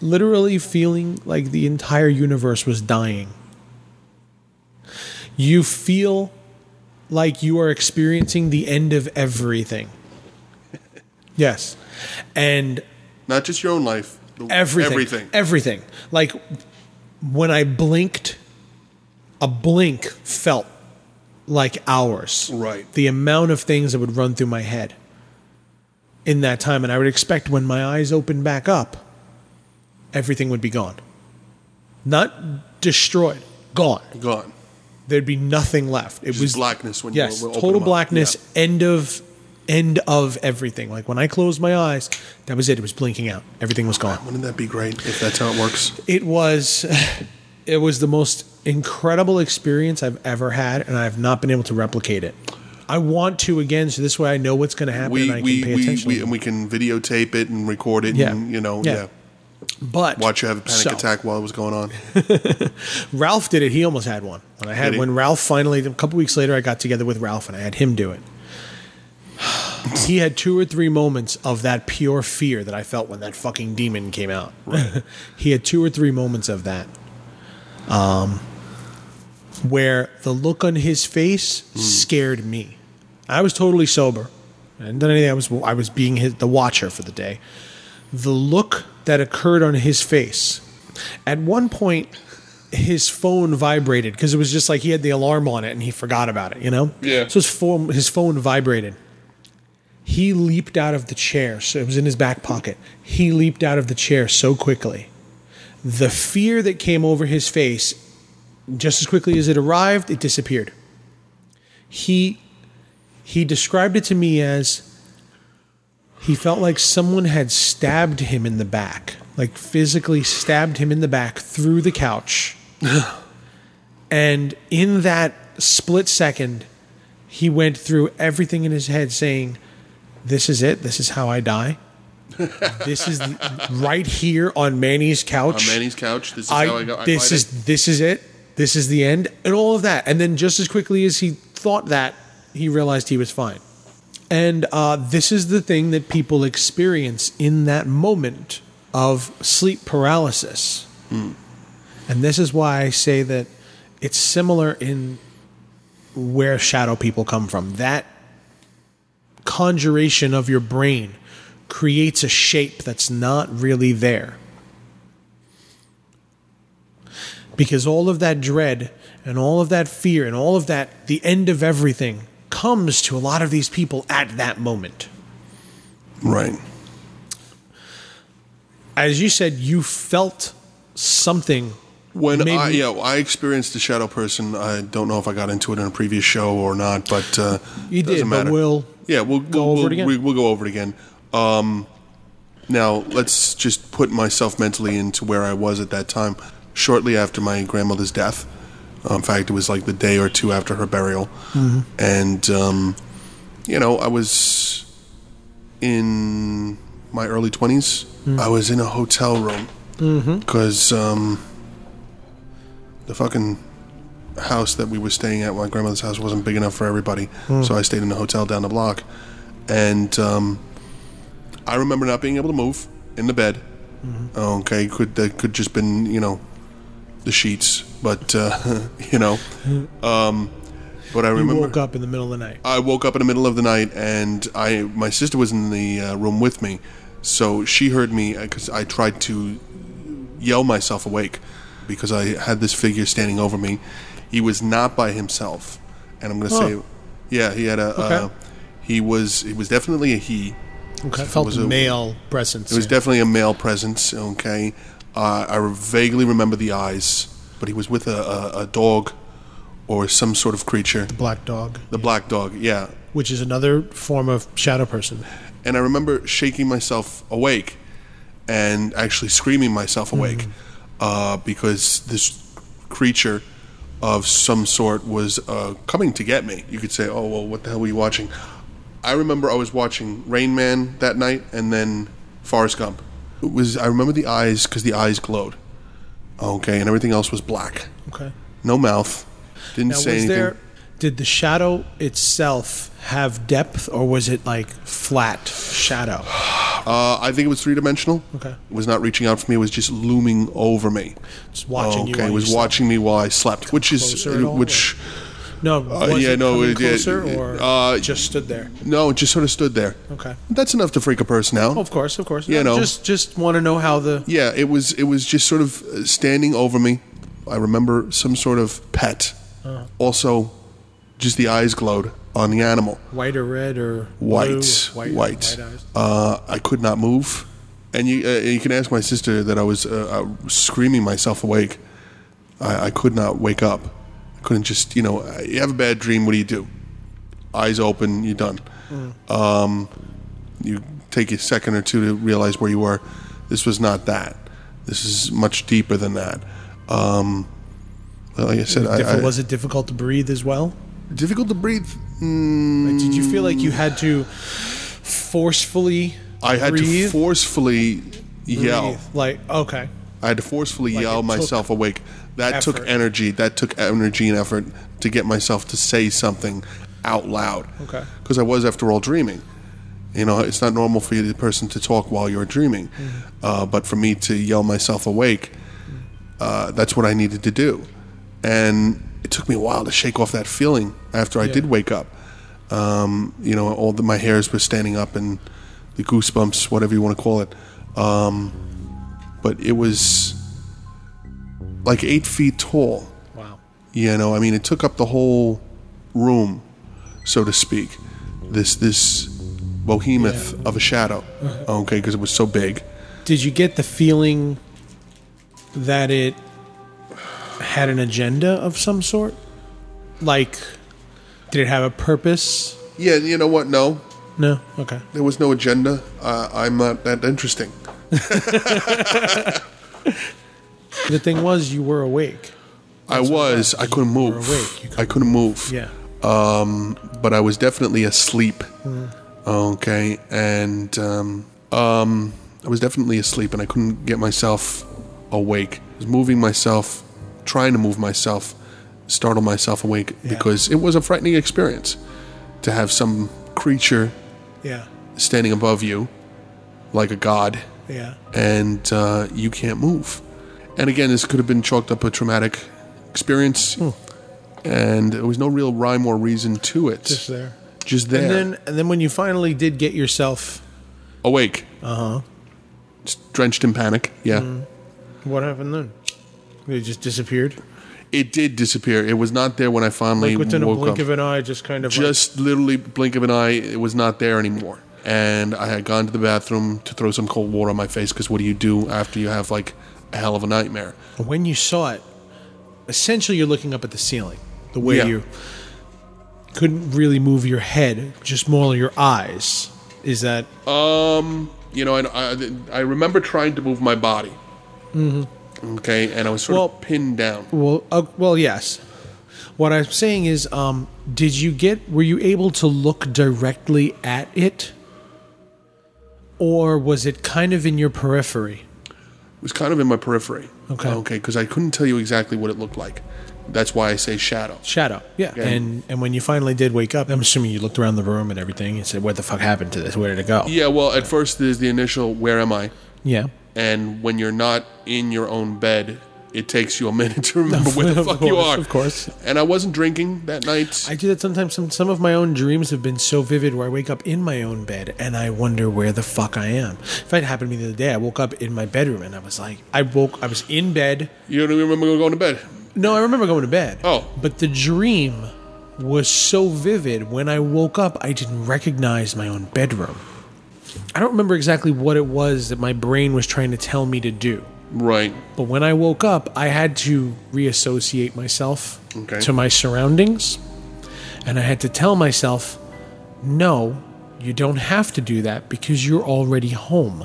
literally feeling like the entire universe was dying you feel like you are experiencing the end of everything yes and Not just your own life. the- everything Everything. everything like when i blinked a blink felt like hours. Right. the amount of things that would run through my head in that time and i would expect when my eyes opened back up everything would be gone. Not destroyed. Gone. Gone. there'd be nothing left. It Just was blackness when yes you open total blackness Yeah. end of end of everything. Like when i closed my eyes that was it. It was blinking out. Everything was gone. Wouldn't that be great if that's how it works? it was it was the most incredible experience I've ever had, and I've not been able to replicate it. I want to again, so this way I know what's going to happen We and I can pay we, attention. we and we can videotape it and record it Yeah. and you know Yeah. yeah. but Watch you have a panic so, attack while it was going on. Ralph did it. He almost had one. When I had when Ralph finally a couple weeks later, I got together with Ralph and I had him do it. he had two or three moments of that pure fear that I felt when that fucking demon came out. he had two or three moments of that. Um, where the look on his face hmm. scared me. I was totally sober. I hadn't done anything. I was I was being his, the watcher for the day. The look that occurred on his face. At one point, his phone vibrated because it was just like he had the alarm on it and he forgot about it. You know. Yeah. So his phone his phone vibrated. He leaped out of the chair. So it was in his back pocket. He leaped out of the chair so quickly. The fear that came over his face just as quickly as it arrived, it disappeared. He he described it to me as he felt like someone had stabbed him in the back, like physically stabbed him in the back through the couch. and in that split second, he went through everything in his head saying, This is it. This is how I die. this is right here on Manny's couch. On Manny's couch. This is I, how I got. I this is it. this is it. This is the end, and all of that. And then just as quickly as he thought that, he realized he was fine. And uh, this is the thing that people experience in that moment of sleep paralysis. And this is why I say that it's similar in where shadow people come from. That conjuration of your brain creates a shape that's not really there. Because all of that dread and all of that fear and all of that, the end of everything, comes to a lot of these people at that moment. right. As you said, you felt something. When Maybe- I yeah, I experienced the shadow person. I don't know if I got into it in a previous show or not, but uh, You did, but we'll yeah, we'll go we'll, over it again. We, we'll go over it again. Um, now let's just put myself mentally into where I was at that time. Shortly after my grandmother's death, uh, in fact, it was like the day or two after her burial, Mm-hmm. and um, you know, I was in my early 20s. Mm. I was in a hotel room Mm-hmm. because um, the fucking house that we were staying at, my grandmother's house, wasn't big enough for everybody. So I stayed in a hotel down the block, and um, I remember not being able to move in the bed. Okay, could that could just been you know the sheets, but uh, you know, um, but I you remember woke up in the middle of the night. I woke up in the middle of the night, and I my sister was in the uh, room with me, so she heard me because I tried to yell myself awake because I had this figure standing over me. He was not by himself, and I'm going to Huh. say, yeah, he had a. Okay. Uh, he was. It was definitely a he. Okay. It Felt was a a- male presence. It was yeah. definitely a male presence. Okay, uh, I vaguely remember the eyes, but he was with a, a, a dog or some sort of creature. The black dog, The black dog, yeah. which is another form of shadow person. And I remember shaking myself awake and actually screaming myself awake uh, because this creature of some sort was uh, coming to get me. You could say, "Oh well, what the hell were you watching?" I remember I was watching Rain Man that night, and then Forrest Gump. It was I remember the eyes because the eyes glowed. Okay, and everything else was black. Okay. No mouth. Didn't Now, say anything. there? Did the shadow itself have depth, or was it like flat shadow? Uh, I think it was three dimensional. Okay. It was not reaching out for me. It was just looming over me. Just watching you. okay, it was watching me while I slept, which is which. at No. Was yeah, it no, it- it- or uh, just stood there. no, it just sort of stood there. Okay. That's enough to freak a person out. Of course, of course. You No, know. just just want to know how the Yeah, it was it was just sort of uh, standing over me. I remember some sort of pet. Uh-huh. Also, just the eyes glowed on the animal. white or red or White, blue, white. white eyes. Uh, I could not move, and you uh, you can ask my sister that I was uh, uh, screaming myself awake. I, I could not wake up. Couldn't just you know you have a bad dream. What do you do? Eyes open, you're done. Um, you take a second or two to realize where you were. This was not that. This is much deeper than that. Um, like I said, I, I, was it difficult to breathe as well? difficult to breathe. Mm, Like, did you feel like you had to forcefully? I had breathe, to forcefully yell. breathe? Like okay, I had to forcefully Like yell myself awake. That took energy. That took energy and effort to get myself to say something out loud. Okay. Because I was, after all, dreaming. You know, it's not normal for you, the person, to talk while you're dreaming. Mm-hmm. Uh, but for me to yell myself awake, uh, that's what I needed to do. And it took me a while to shake off that feeling after I Yeah. did wake up. Um, you know, all the, my hairs were standing up and the goosebumps, whatever you want to call it. Um, but it was like eight feet tall. wow. You know, I mean, it took up the whole room, so to speak. This this behemoth of a shadow. Okay, because it was so big. Did you get the feeling that it had an agenda of some sort? Like, did it have a purpose? Yeah, you know what? No, No. Okay. there was no agenda. Uh, I'm not that interesting. The thing was, you were awake. I was. I couldn't move. awake. I couldn't move. Yeah. um, but I was definitely asleep. Mm-hmm. Okay, and um, um, I was definitely asleep, and I couldn't get myself awake. I was moving myself, trying to move myself, startle myself awake because it was a frightening experience to have some creature Yeah. standing above you, like a god, Yeah. and uh, you can't move. And again, this could have been chalked up a traumatic experience, Hmm. and there was no real rhyme or reason to it. Just there. Just there, And then, and then when you finally did get yourself, awake, uh huh. drenched in panic. Yeah, What happened then? It just disappeared. it did disappear. It was not there when I finally Like within a blink up. of an eye, just kind of just literally blink of an eye, it was not there anymore. And I had gone to the bathroom to throw some cold water on my face because what do you do after you have like a hell of a nightmare? when you saw it, essentially you're looking up at the ceiling. The way Yeah. you couldn't really move your head, just more your eyes. Is that Um, you know, I, I, I remember trying to move my body. Mm-hmm. Okay, and I was sort Well- of pinned down. well? Uh, well, yes. What I'm saying is, um, did you get? Were you able to look directly at it, or was it kind of in your periphery? It was kind of in my periphery. Okay. Okay, because I couldn't tell you exactly what it looked like. That's why I say shadow. Shadow, yeah. Yeah. And and when you finally did wake up, I'm assuming you looked around the room and everything and said, "What the fuck happened to this? Where did it go?" Yeah, well, at first there's the initial "Where am I?" Yeah. and when you're not in your own bed it takes you a minute to remember where the fuck you are. of course. And I wasn't drinking that night. I do that sometimes. Some some of my own dreams have been so vivid where I wake up in my own bed and I wonder where the fuck I am. In fact, it happened to me the other day. I woke up in my bedroom and I was like, I woke, I was in bed. you don't even remember going to bed. No, I remember going to bed. Oh. but the dream was so vivid. When I woke up, I didn't recognize my own bedroom. I don't remember exactly what it was that my brain was trying to tell me to do. Right. But when I woke up, I had to reassociate myself Okay. to my surroundings. And I had to tell myself, no, you don't have to do that because you're already home.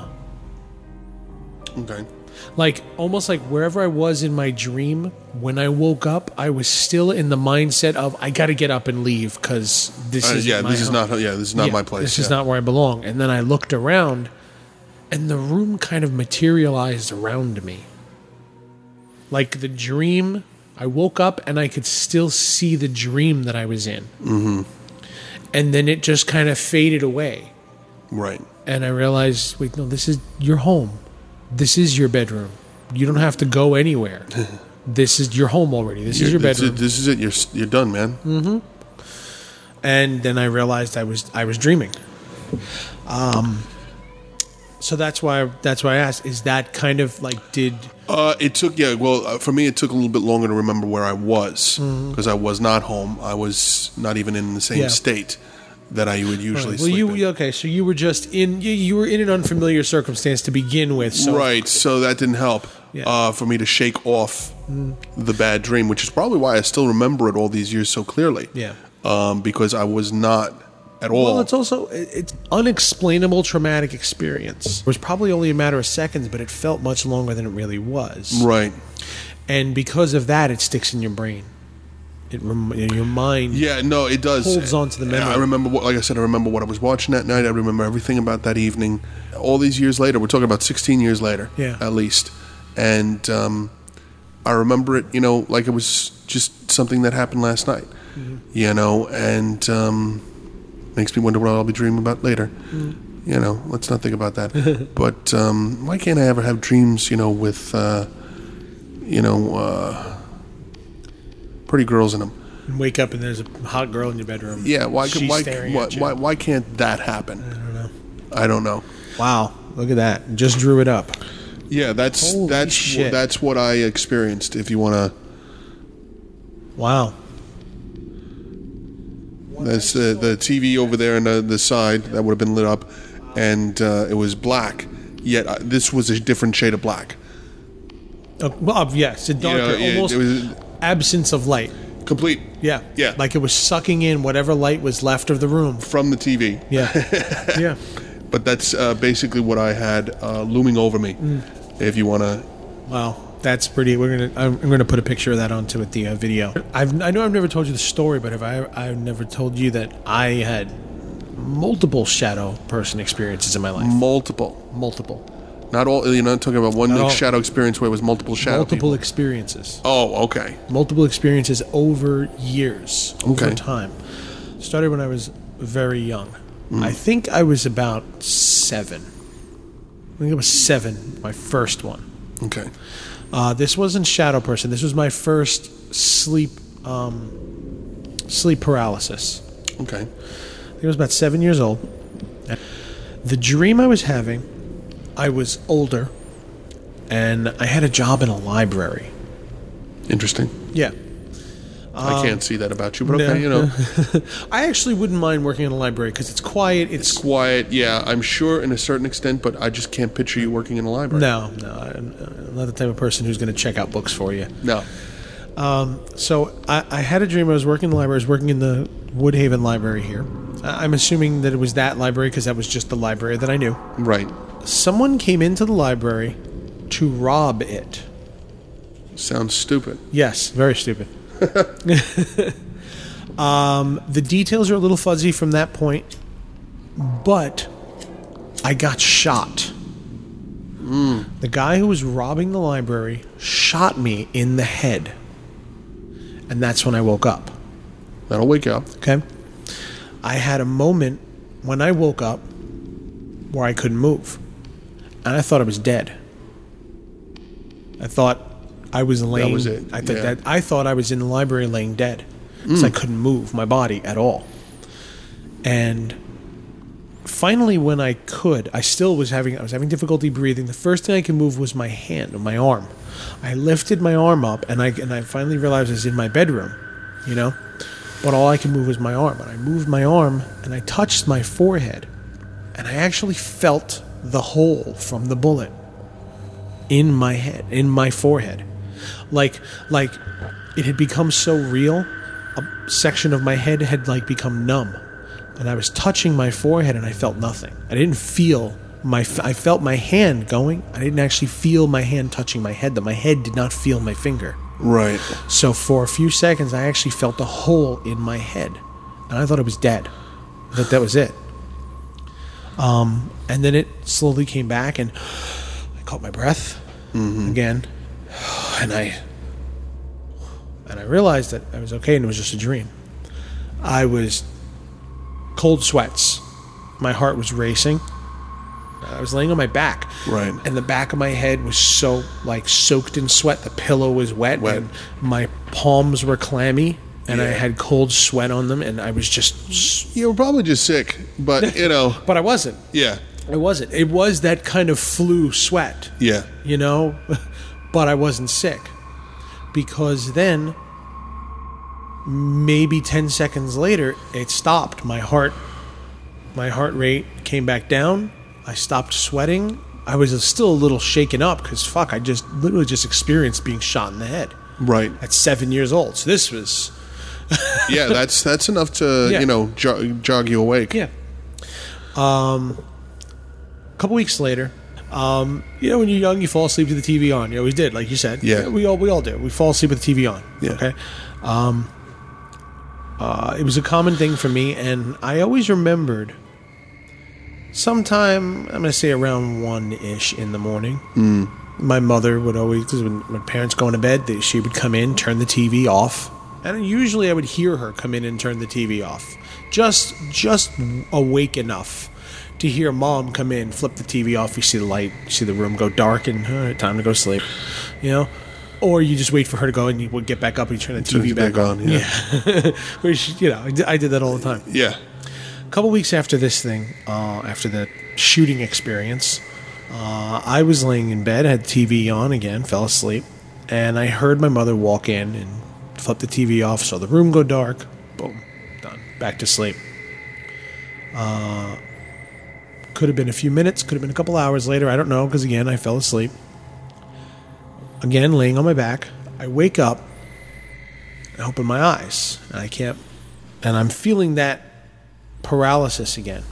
Okay. Like, almost like wherever I was in my dream, when I woke up, I was still in the mindset of, I got to get up and leave because this Uh, is yeah, this is not. Yeah, this is not Yeah, my place. This yeah. is not where I belong. And then I looked around, and the room kind of materialized around me. Like the dream, I woke up and I could still see the dream that I was in. Mm-hmm. And then it just kind of faded away. right. And I realized, wait, no, this is your home. This is your bedroom. You don't have to go anywhere. this is your home already. This is your bedroom. This is it. You're you're done, man. Mm-hmm. and then I realized I was I was dreaming. Um, so that's why that's why I asked: Is that kind of like did Uh, it took yeah. Well, uh, for me, it took a little bit longer to remember where I was because I was not home. I was not even in the same Mm-hmm. Yeah. state that I would usually well sleep you in. okay? So you were just in you, you were in an unfamiliar circumstance to begin with. So right. So that didn't help Yeah. uh, for me to shake off the bad dream, which is probably why I still remember it all these years so clearly. Yeah. Um, because I was not at all. Well, it's also it- it's unexplainable traumatic experience. It was probably only a matter of seconds, but it felt much longer than it really was. right. And because of that, it sticks in your brain. It rem- your mind. Yeah, no, it does. Holds on to the memory. I remember, what, like I said, I remember what I was watching that night. I remember everything about that evening. All these years later, we're talking about 16 years later, Yeah. at least. And um, I remember it, you know, like it was just something that happened last night, Mm-hmm. you know, and um, makes me wonder what I'll be dreaming about later. Mm. You know, let's not think about that. but um, why can't I ever have dreams, you know, with, uh, you know, uh, pretty girls in them? And wake up and there's a hot girl in your bedroom. Yeah, why She's why staring why, at you. why why can't that happen? I don't know. I don't know. Wow, look at that! Just drew it up. Yeah, that's Holy that's shit. that's what I experienced. If you want to, Wow. That's the the TV over there on the, the side that would have been lit up, and uh, it was black. Yet uh, this was a different shade of black. Uh, well, uh, yes, a You darker, know, yeah, almost it was absence of light. complete Yeah, Yeah. like it was sucking in whatever light was left of the room. from the TV. Yeah, yeah. But that's uh, basically what I had uh, looming over me. Mm. If you want to, Wow, that's pretty. We're gonna. I'm, I'm gonna put a picture of that onto it, the uh, video. I've. I know I've never told you the story, but have I? I've never told you that I had multiple shadow person experiences in my life. multiple, Multiple, not all. You're not talking about one Not all. shadow experience where it was multiple shadow. multiple people. experiences. Oh, okay. multiple experiences over years, over Okay. time. Started when I was very young. I think I was about seven. I think it was seven, my first one. Okay. Uh, this wasn't shadow person. This was my first sleep um, sleep paralysis. Okay. I think I was about seven years old. The dream I was having, I was older, and I had a job in a library. Interesting. Yeah. I um, can't see that about you, but okay, no. you know, I actually wouldn't mind working in a library because it's quiet. It's quiet. Yeah, I'm sure in a certain extent, but I just can't picture you working in a library. no, no. I'm not the type of person who's going to check out books for you. No. Um, so I, I had a dream. I was working in the library. I was working in the Woodhaven Library here. I'm assuming that it was that library because that was just the library that I knew. Right. Someone came into the library to rob it. Sounds stupid. Yes, very stupid. um, the details are a little fuzzy from that point, but I got shot. The guy who was robbing the library shot me in the head. And that's when I woke up. That'll wake you up. Okay? I had a moment when I woke up where I couldn't move. And I thought I was dead. I thought I was laying. was it, I thought yeah. that I thought I was in the library laying dead because I mm. couldn't move my body at all. And finally, when I could, I still was having I was having difficulty breathing. The first thing I could move was my hand, my arm. I lifted my arm up, and I and I finally realized I was in my bedroom, you know. But all I could move was my arm, and I moved my arm, and I touched my forehead, and I actually felt the hole from the bullet in my head, in my forehead, like like it had become so real. A section of my head had like become numb, and I was touching my forehead, and I felt nothing. I didn't feel my. I felt my hand going. I didn't actually feel my hand touching my head. That my head did not feel my finger. Right. So for a few seconds, I actually felt a hole in my head, and I thought I was dead. I thought that was it. Um, and then it slowly came back, and I caught my breath again, and I and I realized that I was okay, and it was just a dream. I was cold sweats. My heart was racing. I was laying on my back. Right. And the back of my head was so like soaked in sweat. The pillow was wet, Wet. and my palms were clammy, and I had cold sweat on them, and I was just. You were probably just sick, but you know, But I wasn't. yeah, I wasn't. It was that kind of flu sweat, yeah, you know, but I wasn't sick because then maybe 10 seconds later it stopped my heart my heart rate came back down i stopped sweating i was still a little shaken up because fuck i just literally just experienced being shot in the head right. at seven years old so this was Yeah, that's that's enough to Yeah. you know jog, jog you awake. yeah um a couple weeks later um, you know, when you're young, you fall asleep to the TV on. You always did, like you said. Yeah. we all we all do. We fall asleep with the TV on. Yeah. Okay. Um, uh, it was a common thing for me, and I always remembered. Sometime I'm going to say around one ish in the morning. Mm. My mother would always, because when my parents going to bed, they, she would come in, turn the TV off, and usually I would hear her come in and turn the TV off, just just awake enough to hear mom come in, flip the TV off. You see the light, you see the room go dark, and all right, time to go sleep. You know, or you just wait for her to go, and you would get back up and you turn the Turn TV back, back on. on, yeah. Which you know, I did, I did that all the time. Yeah. A couple weeks after this thing, uh, after the shooting experience, uh, I was laying in bed, had the TV on again, fell asleep, and I heard my mother walk in and flip the TV off, saw the room go dark. Boom, done. Back to sleep. Uh, could have been a few minutes, could have been a couple hours later. I don't know because again, I fell asleep. Again, laying on my back, I wake up. I open my eyes, and I can't, and I'm feeling that paralysis again.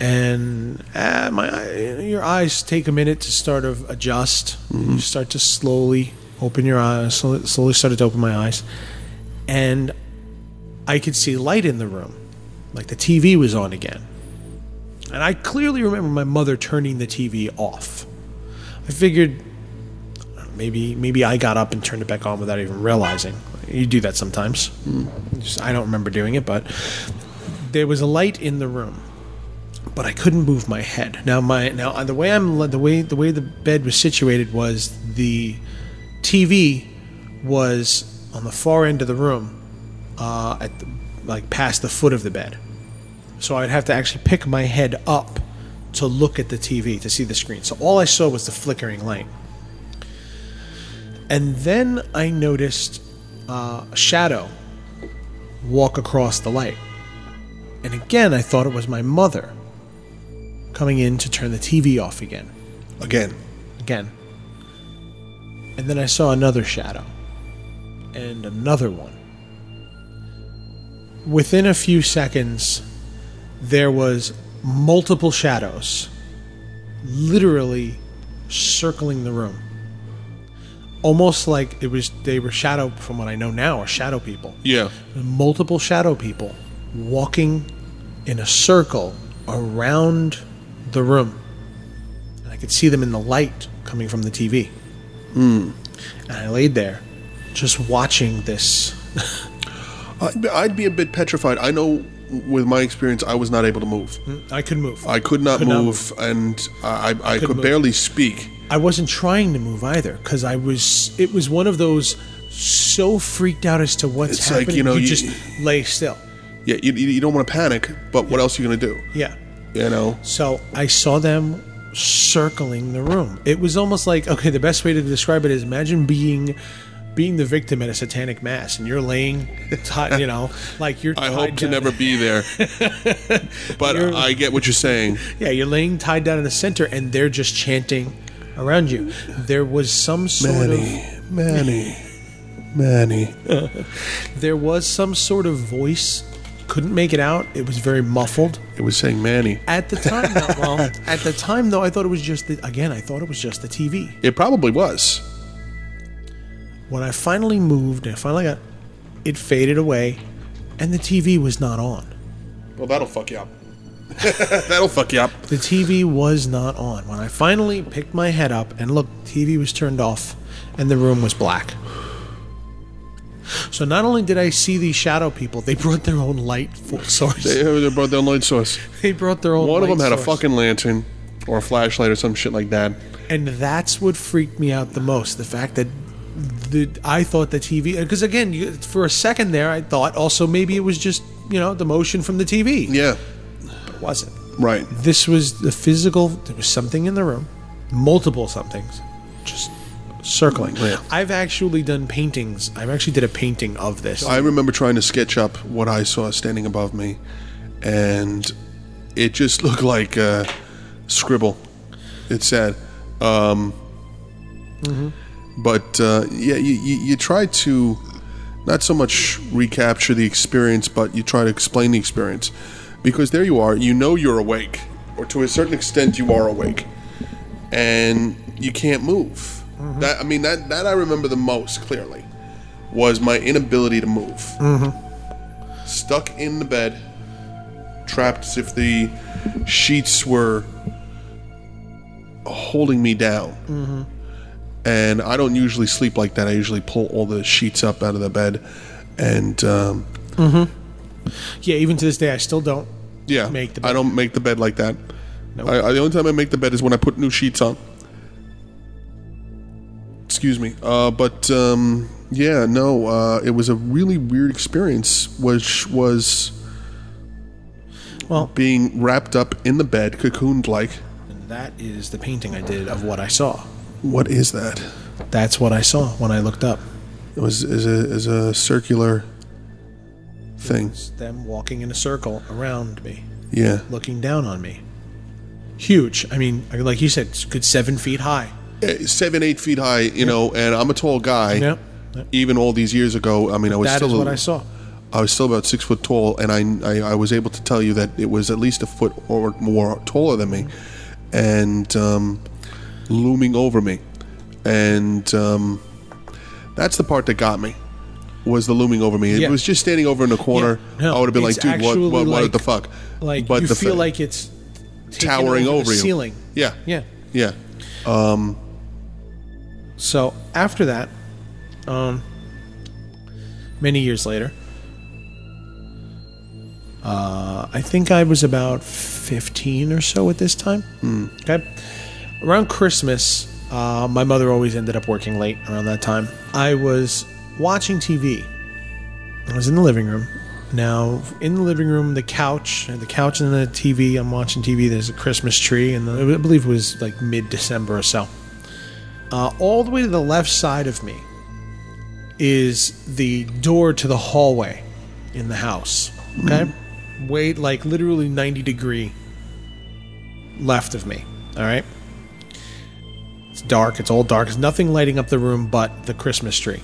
And uh, my your eyes take a minute to start of adjust. You start to slowly open your eyes. Slowly, slowly started to open my eyes, and I could see light in the room, like the TV was on again. And I clearly remember my mother turning the TV off. I figured maybe maybe I got up and turned it back on without even realizing. You do that sometimes. Just, I don't remember doing it, but there was a light in the room, but I couldn't move my head. Now my now uh, the way I'm the way the way the bed was situated was the TV was on the far end of the room, uh, at the, like past the foot of the bed. So I'd have to actually pick my head up to look at the TV to see the screen. So all I saw was the flickering light. And then I noticed uh, a shadow walk across the light. And again, I thought it was my mother coming in to turn the TV off again. Again. Again. And then I saw another shadow. And another one. Within a few seconds, there was multiple shadows literally circling the room. Almost like it was they were shadow from what I know now are shadow people Yeah. multiple shadow people walking in a circle around the room. And I could see them in the light coming from the TV. Hmm. And I laid there just watching this. I'd be a bit petrified. I know with my experience, I was not able to move. Hmm, I could move. I could not Could not move, and I, I could move. barely speak. I wasn't trying to move either because I was. It was one of those so freaked out as to what's It's like, happening. you know, you- just lay still. Yeah, you, you don't want to panic, but what else are you going to do? Yeah. You know? So I saw them circling the room. It was almost like okay. The best way to describe it is imagine being being the victim at a satanic mass, and you're laying, ti you know, like you're. I hope to down- never be there. but You're- I get what you're saying. Yeah, you're laying tied down in the center, and they're just chanting around you. There was some sort of Manny, Manny. there was some sort of voice. Couldn't make it out. It was very muffled. It was saying Manny. At the time, though, well, at the time though, I thought it was just the, again. I thought it was just the TV. It probably was. When I finally moved, and I finally got it faded away, and the TV was not on. Well, that'll fuck you up. that'll fuck you up. The TV was not on. When I finally picked my head up and looked, TV was turned off, and the room was black. So not only did I see these shadow people, they brought their own light fo- source. They, they brought their own light source. They brought their own. One of them had a fucking lantern or a flashlight or some shit like that. and that's what freaked me out the most. The fact that the I thought the TV because again, you, for a second there, I thought also maybe it was just you know the motion from the TV. Yeah, It wasn't. right. This was the physical. There was something in the room, multiple somethings, just circling. Yeah. I've actually done paintings. I actually did a painting of this. I remember trying to sketch up what I saw standing above me, and it just looked like a scribble. It said. Um, But uh, yeah, you, you, you try to not so much recapture the experience, but you try to explain the experience. Because there you are, you know you're awake, or to a certain extent, you are awake, and you can't move. Mm-hmm. That I mean, that, that I remember the most clearly was my inability to move. Mm-hmm. Stuck in the bed, trapped as if the sheets were holding me down. Mm-hmm. And I don't usually sleep like that. I usually pull all the sheets up out of the bed. And um, yeah, even to this day, I still don't. yeah, Make the I don't make the bed like that. Nope. I, I, the only time I make the bed is when I put new sheets on. Excuse me. Uh, but um, yeah, no, uh, it was a really weird experience, which was Well, being wrapped up in the bed, cocooned like. that is the painting I did of what I saw. What is that? That's what I saw when I looked up. It was is a is a circular thing. It's them walking in a circle around me, Yeah, looking down on me. Huge. I mean, like you said, it's good seven feet high. Eh, seven eight feet high. You know, and I'm a tall guy. Yep. Yep. Even all these years ago, I mean, I was That still is a- what I saw. I was still about six foot tall, and I, I I was able to tell you that it was at least a foot or more taller than me, and um, looming over me, and um, that's the part that got me. Was the looming over me? Yeah. it was just standing over in the corner, Yeah. No, I would have been like, "Dude, what, what, what like- the fuck?" Like But you the feel fa- like it's towering over, the you. ceiling. Yeah, Yeah. yeah. So after that, um, many years later, uh, I think I was about fifteen or so at this time. Mm. Okay, around Christmas, uh, my mother always ended up working late around that time. I was watching TV. I was in the living room. Now, in the living room, the couch, the couch and the TV. I'm watching TV. There's a Christmas tree, and the, I believe it was like mid-December or so. Uh, all the way to the left side of me is the door to the hallway in the house. Okay, wait, like literally ninety degree left of me. All right. It's dark. It's all dark. There's nothing lighting up the room but the Christmas tree.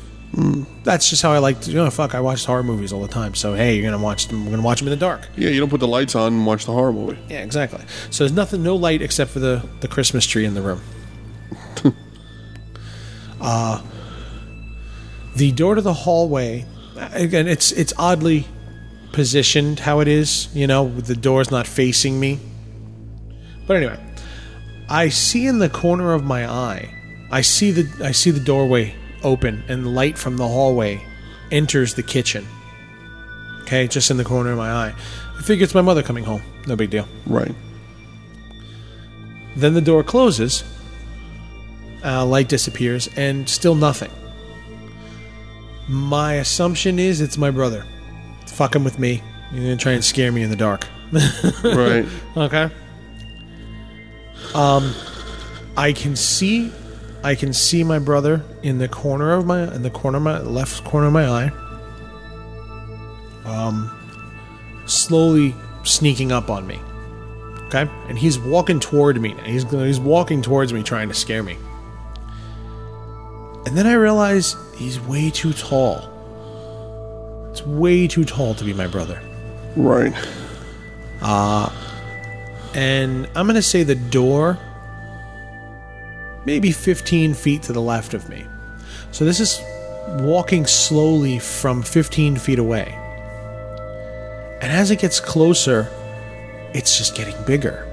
That's just how I like to. You know, fuck. I watch horror movies all the time. So hey, you're gonna watch them. We're gonna watch them in the dark. Yeah, you don't put the lights on and watch the horror movie. Yeah, exactly. So there's nothing, no light except for the the Christmas tree in the room. uh, the door to the hallway, again, it's it's oddly positioned how it is. You know, with the door's not facing me. But anyway, I see in the corner of my eye, I see the I see the doorway open and light from the hallway enters the kitchen. Okay, just in the corner of my eye. I figure it's my mother coming home. No big deal. Right. Then the door closes, uh, light disappears, and still nothing. My assumption is it's my brother. It's fucking with me. You're gonna try and scare me in the dark. Right. Okay. Um, I can see, I can see my brother in the corner of my, in the corner of my left corner of my eye. Um, slowly sneaking up on me. Okay, and he's walking toward me. He's he's walking towards me, trying to scare me. And then I realize he's way too tall. It's way too tall to be my brother. right. And I'm going to say the door maybe 15 feet to the left of me. So this is walking slowly from 15 feet away. And as it gets closer, it's just getting bigger.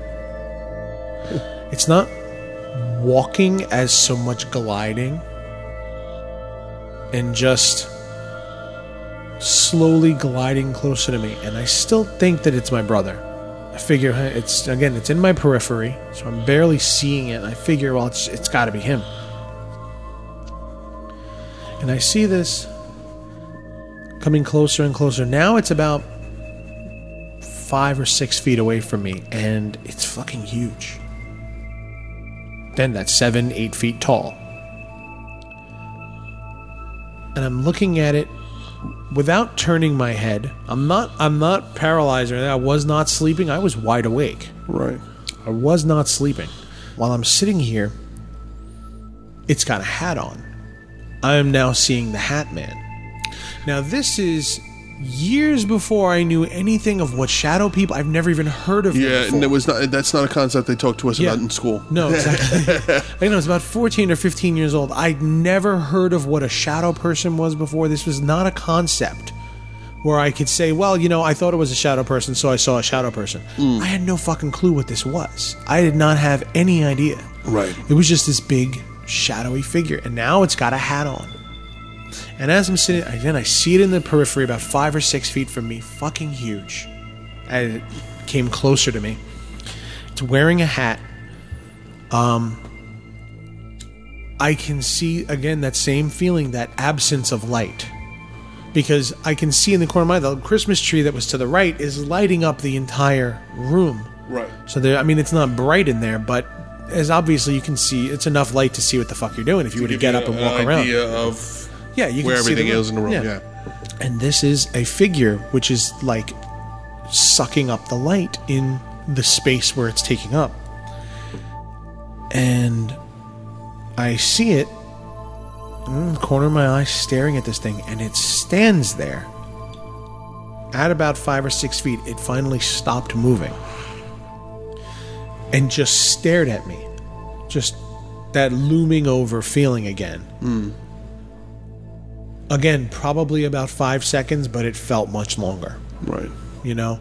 It's not walking as so much gliding and just slowly gliding closer to me. And I still think that it's my brother. Figure it's again, it's in my periphery, so I'm barely seeing it. I figure, well, it's it's got to be him. And I see this coming closer and closer. Now it's about five or six feet away from me, and it's fucking huge. Then that's seven, eight feet tall. And I'm looking at it without turning my head. I'm not I'm not paralyzed or anything. I was not sleeping. I was wide awake. Right. I was not sleeping. While I'm sitting here, it's got a hat on. I am now seeing the Hat Man. Now this is years before I knew anything of what shadow people. I've never even heard of. Yeah, and it was not. That's not a concept they talked to us Yeah. about in school. No, exactly. I know, I was about 14 or 15 years old. I'd never heard of what a shadow person was before. This was not a concept where I could say, well, you know, I thought it was a shadow person, so I saw a shadow person. Mm. I had no fucking clue what this was. I did not have any idea. Right. It was just this big, shadowy figure. And now it's got a hat on. And as I'm sitting, again, I see it in the periphery about five or six feet from me, fucking huge. And it came closer to me. It's wearing a hat. Um, I can see again that same feeling, that absence of light, because I can see in the corner of my eye the Christmas tree that was to the right is lighting up the entire room. Right. So there, I mean, it's not bright in there, but as obviously you can see, it's enough light to see what the fuck you're doing if you were to get you up and an walk around. idea of Yeah, you where can see everything the is in the room. Yeah. and this is a figure which is like sucking up the light in the space where it's taking up. And I see it in the corner of my eye staring at this thing, and it stands there. At about five or six feet, it finally stopped moving and just stared at me. Just that looming over feeling again. Hmm. Again, probably about five seconds, but it felt much longer. Right. You know,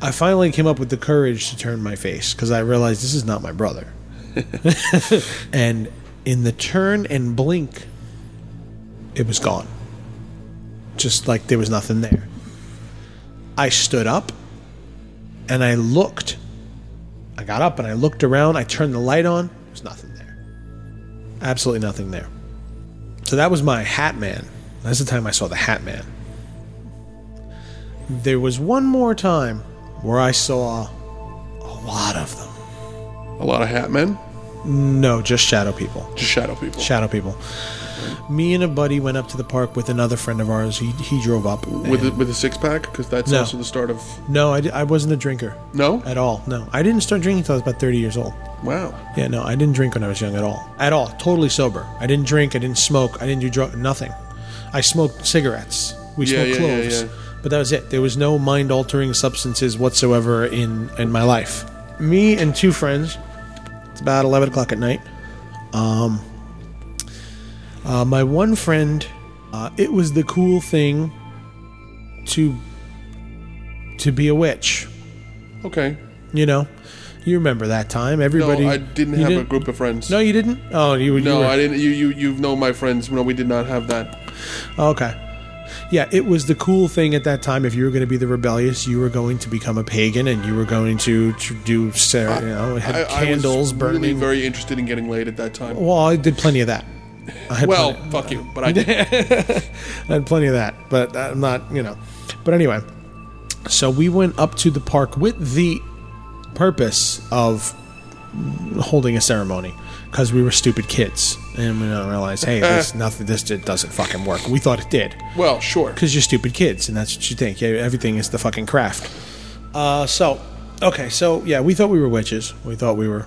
I finally came up with the courage to turn my face because I realized this is not my brother. and in the turn and blink, it was gone. Just like there was nothing there. I stood up and I looked. I got up and I looked around. I turned the light on. There's nothing there. Absolutely nothing there. So that was my Hat Man. That's the time I saw the Hat Man. There was one more time where I saw a lot of them. A lot of hat men, No, just shadow people. just shadow people. Shadow people. Me and a buddy went up to the park with another friend of ours. He, he drove up. with a, with a six pack because that's No. also the start of no, I, I wasn't a drinker no. at all. No, I didn't start drinking until I was about 30 years old. Wow. Yeah, no, I didn't drink when I was young at all. At all. Totally sober. I didn't drink. I didn't smoke. I didn't do drug. Nothing. I smoked cigarettes. We Yeah, smoked yeah, yeah, cloves. yeah. But that was it. There was no mind altering substances whatsoever in, in my life. Me and two friends, it's about 11 o'clock at night. Um, uh, my one friend, uh, it was the cool thing to to be a witch. Okay. You know, you remember that time. No, Everybody. I didn't you have a group of friends. No, you didn't. Oh, you. you No, were, I didn't. You you you know my friends. No, we did not have that. Oh, okay. Yeah, it was the cool thing at that time. If you were going to be the rebellious, you were going to become a pagan, and you were going to, do, you know, had I, candles I was burning. really very interested in getting laid at that time. well, I did plenty of that. I had Well, plenty- fuck you, but I did. I had plenty of that, but I'm not, you know. But anyway, so we went up to the park with the purpose of holding a ceremony because we were stupid kids and we don't realize, hey, this nothing, this just doesn't fucking work. We thought it did well, sure. because you're stupid kids and that's what you think. Yeah, everything is the fucking craft. Uh, so okay, so yeah, we thought we were witches. We thought we were.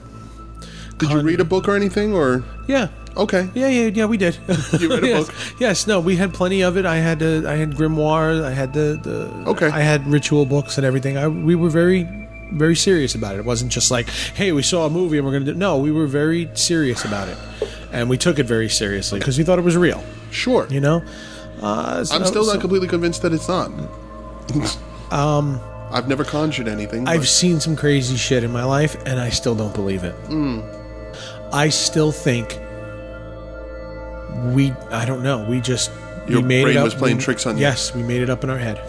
Did you read a book or anything, or Yeah, okay? Yeah, yeah, yeah. We did. You read a yes. book? Yes, no, we had plenty of it. I had uh, I had grimoire. I had the, the Okay. I had ritual books and everything. I we were very very serious about it. It wasn't just like, hey, we saw a movie and we're gonna do. No, we were very serious about it, and we took it very seriously because we thought it was real. Sure. You know. Uh, I'm still not so- completely convinced that it's not. um, I've never conjured anything. I've but- seen some crazy shit in my life, and I still don't believe it. Hmm. I still think we. I don't know. We just Your we made brain it up. was playing we- tricks on you. Yes, we made it up in our head.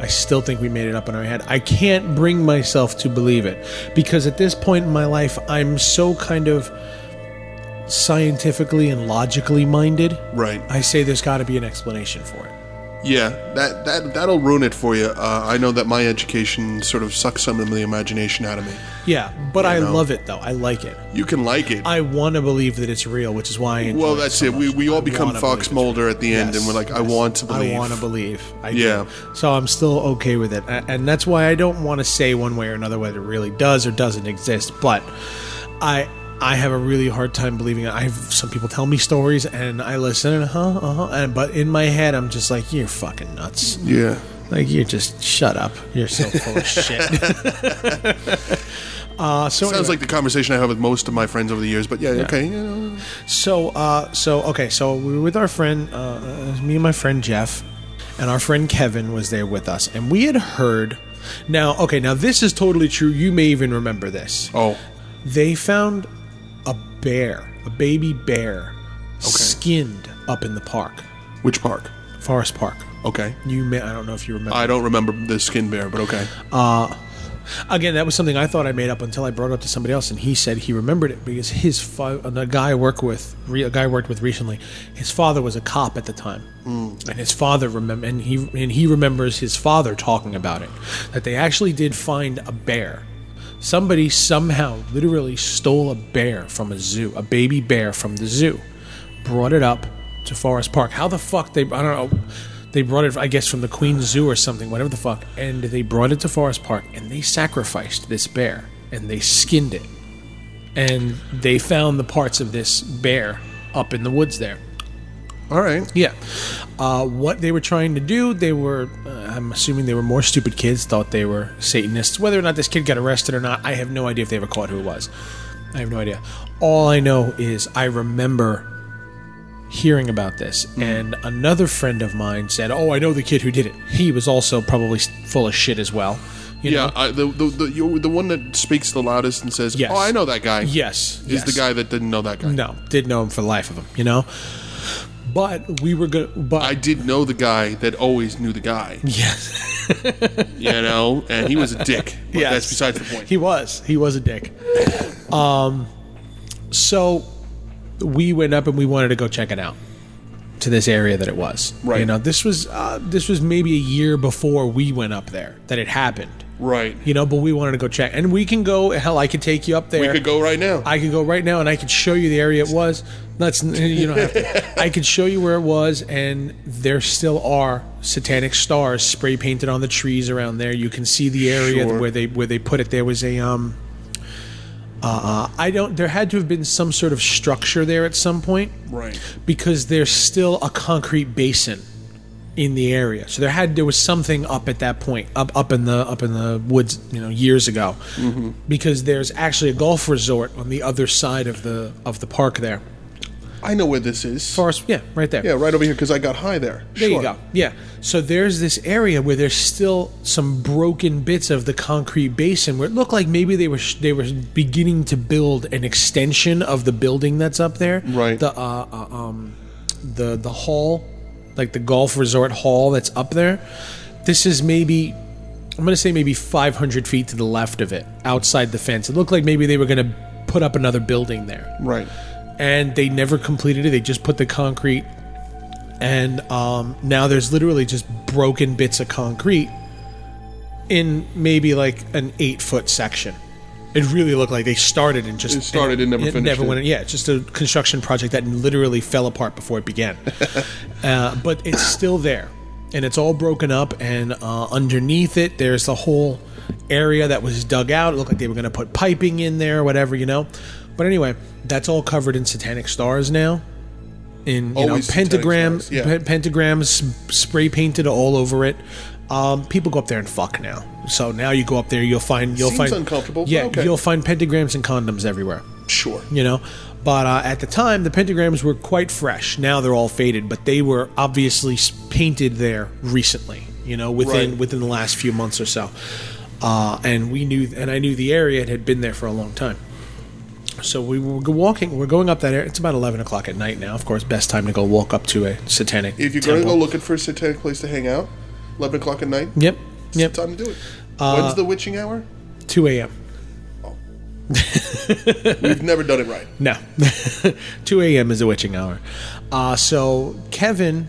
I still think we made it up in our head. I can't bring myself to believe it because at this point in my life, I'm so kind of scientifically and logically minded. right. I say there's got to be an explanation for it. Yeah, that that that'll ruin it for you. Uh, I know that my education sort of sucks some of the imagination out of me. Yeah, but I know. love it though. I like it. You can like it. I want to believe that it's real, which is why I well, it that's so it. We we all I become Fox Mulder at the end, Yes, and we're like, I want to believe. I want to believe. I Yeah. Do. So I'm still okay with it, and that's why I don't want to say one way or another whether it really does or doesn't exist. But I I have a really hard time believing it. I have some people tell me stories, and I listen, and huh, uh huh, and but in my head, I'm just like, you're fucking nuts. Yeah. Like you're just shut up. You're so full of shit. uh, so Sounds anyway. like the conversation I have with most of my friends over the years. But yeah, okay. You So, uh, so okay, so we were with our friend, uh, uh, me and my friend Jeff, and our friend Kevin was there with us, and we had heard. Now, okay, now this is totally true. You may even remember this. oh, They found a bear, a baby bear, skinned up in the park, which park? Forest Park. Okay. You may, I don't know if you remember. I don't remember the skin bear, but okay. Uh, again, that was something I thought I made up until I brought it up to somebody else, and he said he remembered it because his fa- uh, the guy I work with, re- a guy I worked with recently, his father was a cop at the time, mm. and his father remember, and he and he remembers his father talking about it, that they actually did find a bear. Somebody somehow literally stole a bear from a zoo, a baby bear from the zoo, brought it up to Forest Park. How the fuck they? I don't know. They brought it, I guess, from the Queens Zoo or something, whatever the fuck. And they brought it to Forest Park and they sacrificed this bear and they skinned it. And they found the parts of this bear up in the woods there. All right. Yeah. Uh, what they were trying to do, they were, uh, I'm assuming they were more stupid kids, thought they were Satanists. Whether or not this kid got arrested or not, I have no idea if they ever caught who it was. I have no idea. All I know is I remember hearing about this, and another friend of mine said, Oh, I know the kid who did it. He was also probably full of shit as well. You Yeah? I, the the the, you, the one that speaks the loudest and says, Yes. "Oh, I know that guy." Yes. is yes. the guy that didn't know that guy. No, didn't know him for the life of him, you know? But we were good. But I did know the guy that always knew the guy. yes. You know, and he was a dick. But Yes. that's besides the point. He was. He was a dick. Um, so we went up and we wanted to go check it out to this area that it was. Right. You know, this was uh, this was maybe a year before we went up there that it happened. Right. You know, but we wanted to go check, and we can go. Hell, I could take you up there. We could go right now. I could go right now and I could show you the area it was. That's you don't have to. I could show you where it was, and there still are satanic stars spray painted on the trees around there. You can see the area Sure. where they where they put it. There was a um. Uh, I don't. There had to have been some sort of structure there at some point right. because there's still a concrete basin in the area. So there had there was something up at that point, up up in the up in the woods, you know, years ago. Mm-hmm. Because there's actually a golf resort on the other side of the of the park there. I know where this is. Forest, yeah, right there. yeah, right over here because I got high there. There Sure. you go. Yeah. So there's this area where there's still some broken bits of the concrete basin where it looked like maybe they were sh- they were beginning to build an extension of the building that's up there. Right. The uh, uh um the the hall like the golf resort hall that's up there. This is maybe I'm going to say maybe 500 feet to the left of it, outside the fence. It looked like maybe they were going to put up another building there, Right. and they never completed it. They just put the concrete, and um, now there's literally just broken bits of concrete in maybe like an eight foot section. It really looked like they started and just It started and never finished never it. went. Yeah, it's just a construction project that literally fell apart before it began. uh, but it's still there, and it's all broken up. And uh, underneath it, there's the whole area that was dug out. It looked like they were going to put piping in there, or whatever, you know. But anyway, that's all covered in satanic stars now. In you Always know stars, yeah. pe- pentagrams spray painted all over it. Um, people go up there and fuck now. So now you go up there, you'll find you'll Seems find uncomfortable, Yeah, okay. you'll find pentagrams and condoms everywhere Sure. you know. But uh, at the time, the pentagrams were quite fresh. Now they're all faded, but they were obviously painted there recently. You know, within Right. within the last few months or so. Uh, and we knew, and I knew the area it had been there for a long time. So we were walking. We're going up that area. It's about eleven o'clock at night now. Of course, best time to go walk up to a satanic. If you're going to go looking for a satanic place to hang out, 11 o'clock at night, Yep. it's Yep. time to do it. Uh, When's the witching hour? Two a.m. We've never done it right. No, two a.m. is the witching hour. Uh, so Kevin,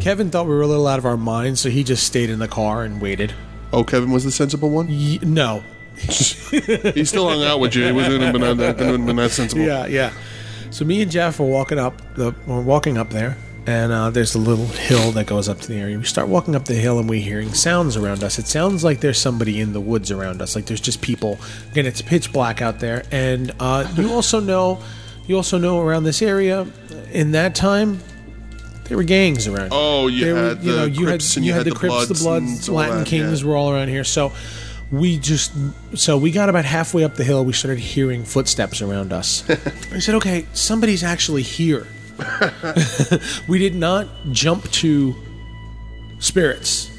Kevin thought we were a little out of our minds, so he just stayed in the car and waited. Oh, Kevin was the sensible one? Y- no, He still hung out with you. He wasn't even that, that sensible. yeah, yeah. So me and Jeff were walking up the we're walking up there, and uh, there's a little hill that goes up to the area. We start walking up the hill, and we're hearing sounds around us. It sounds like there's somebody in the woods around us. Like there's just people. Again, it's pitch black out there, and uh, you also know, you also know around this area, in that time. There were gangs around. Oh, you There were- had the Crips and you had the Crips, the Bloods Bloods, Latin that, Kings yeah. were all around here. So we just so we got about halfway up the hill. We started hearing footsteps around us. I said, "Okay, somebody's actually here." we did not jump to spirits.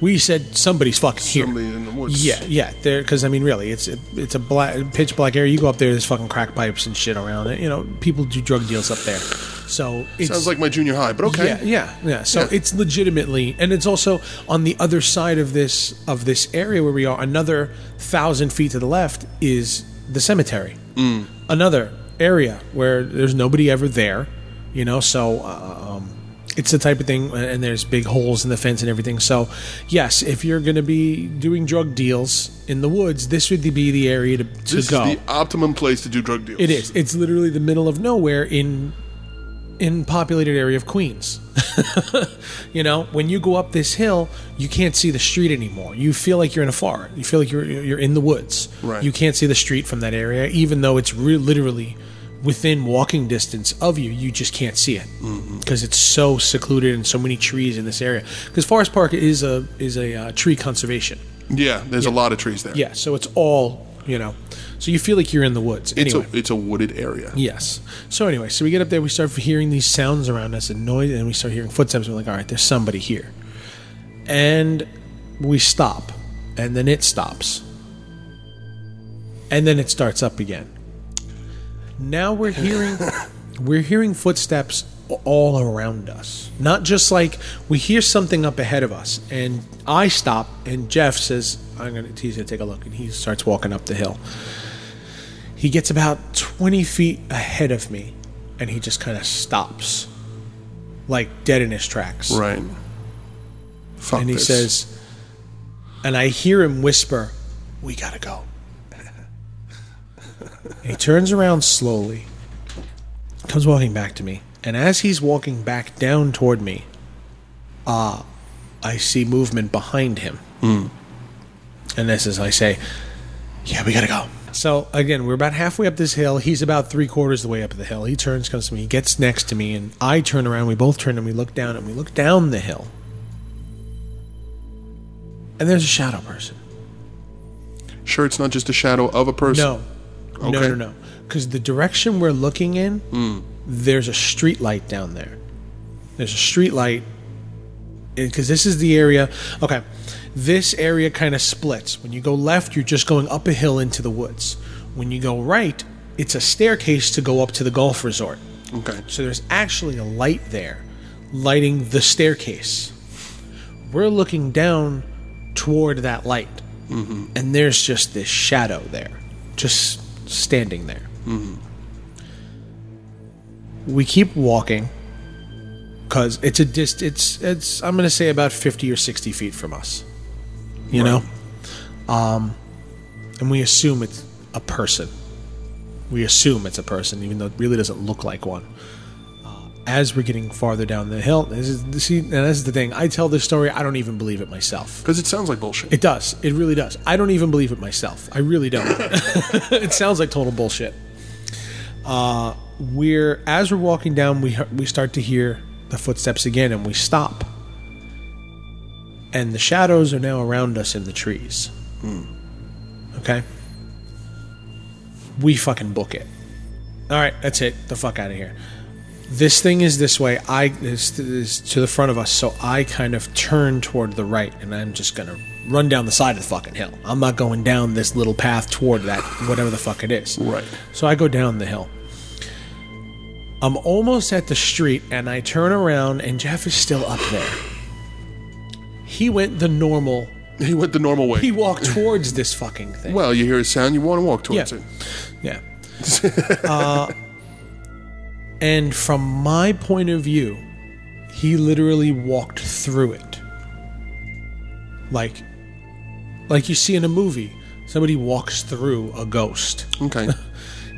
We said somebody's fucking here. Somebody in the woods. Yeah, yeah. There, because I mean, really, it's it's a black, pitch black area. You go up there, there's fucking crack pipes and shit around it. You know, people do drug deals up there. So it's, Sounds like my junior high, but okay. yeah, yeah, yeah. So Yeah. it's legitimately, and it's also on the other side of this of this area where we are. Another thousand feet to the left is the cemetery. Mm. Another area where there's nobody ever there. You know, so uh, um, it's the type of thing, and there's big holes in the fence and everything. So, yes, if you're going to be doing drug deals in the woods, this would be the area to, to This go. is the optimum place to do drug deals. It is. It's literally the middle of nowhere in in populated area of Queens. you know, when you go up this hill, you can't see the street anymore. You feel like you're in a forest. You feel like you're you're in the woods. Right. You can't see the street from that area, even though it's re- literally within walking distance of you. You just can't see it because it's so secluded and so many trees in this area. Because Forest Park is a is a uh, tree conservation. Yeah, there's a lot of trees there. Yeah, so it's all you know. So you feel like you're in the woods. It's anyway. a it's a wooded area. Yes. So anyway, so we get up there, we start hearing these sounds around us and noise, and we start hearing footsteps. We're like, all right, there's somebody here, and we stop, and then it stops, and then it starts up again. Now we're hearing, we're hearing footsteps all around us. Not just like we hear something up ahead of us, and I stop, and Jeff says, "I'm gonna." He's gonna take a look, and he starts walking up the hill he gets about 20 feet ahead of me and he just kind of stops like dead in his tracks Right. Fuck and he this. says and i hear him whisper we gotta go he turns around slowly comes walking back to me and as he's walking back down toward me uh, i see movement behind him and this is i say yeah, we gotta go. So again, we're about halfway up this hill. He's about three quarters of the way up the hill. He turns, comes to me, he gets next to me, and I turn around. We both turn and we look down, and we look down the hill, and there's a shadow person. Sure, it's not just a shadow of a person. No, Okay. no, no. Because the direction we're looking in, hmm. there's a street light down there. There's a street light. Eh, because this is the area. Okay, this area kind of splits. When you go left, you're just going up a hill into the woods. When you go right, it's a staircase to go up to the golf resort. Okay. So there's actually a light there, lighting the staircase. We're looking down toward that light, mm-hmm. and there's just this shadow there, just standing there. We keep walking because it's a dist. It's it's. I'm gonna say about fifty or sixty feet from us. You know, um, and we assume it's a person. We assume it's a person, even though it really doesn't look like one as we're getting farther down the hill, this is see, and this is the thing. I tell this story, I don't even believe it myself. Because it sounds like bullshit. It does. It really does. I don't even believe it myself. I really don't. it sounds like total bullshit. Uh, we're as we're walking down, we we start to hear the footsteps again, and we stop. And the shadows are now around us in the trees. Okay. We fucking book it. All right, that's it. The fuck out of here this thing is this way. I is, is to the front of us, so I kind of turn toward the right, and I'm just gonna run down the side of the fucking hill. I'm not going down this little path toward that whatever the fuck it is. Right. So I go down the hill. I'm almost at the street, and I turn around, and Jeff is still up there. He went the normal. He went the normal way. He walked towards this fucking thing. well, you hear a sound, you want to walk towards Yeah. it. Yeah. uh, and from my point of view, he literally walked through it. Like like you see in a movie, somebody walks through a ghost. Okay.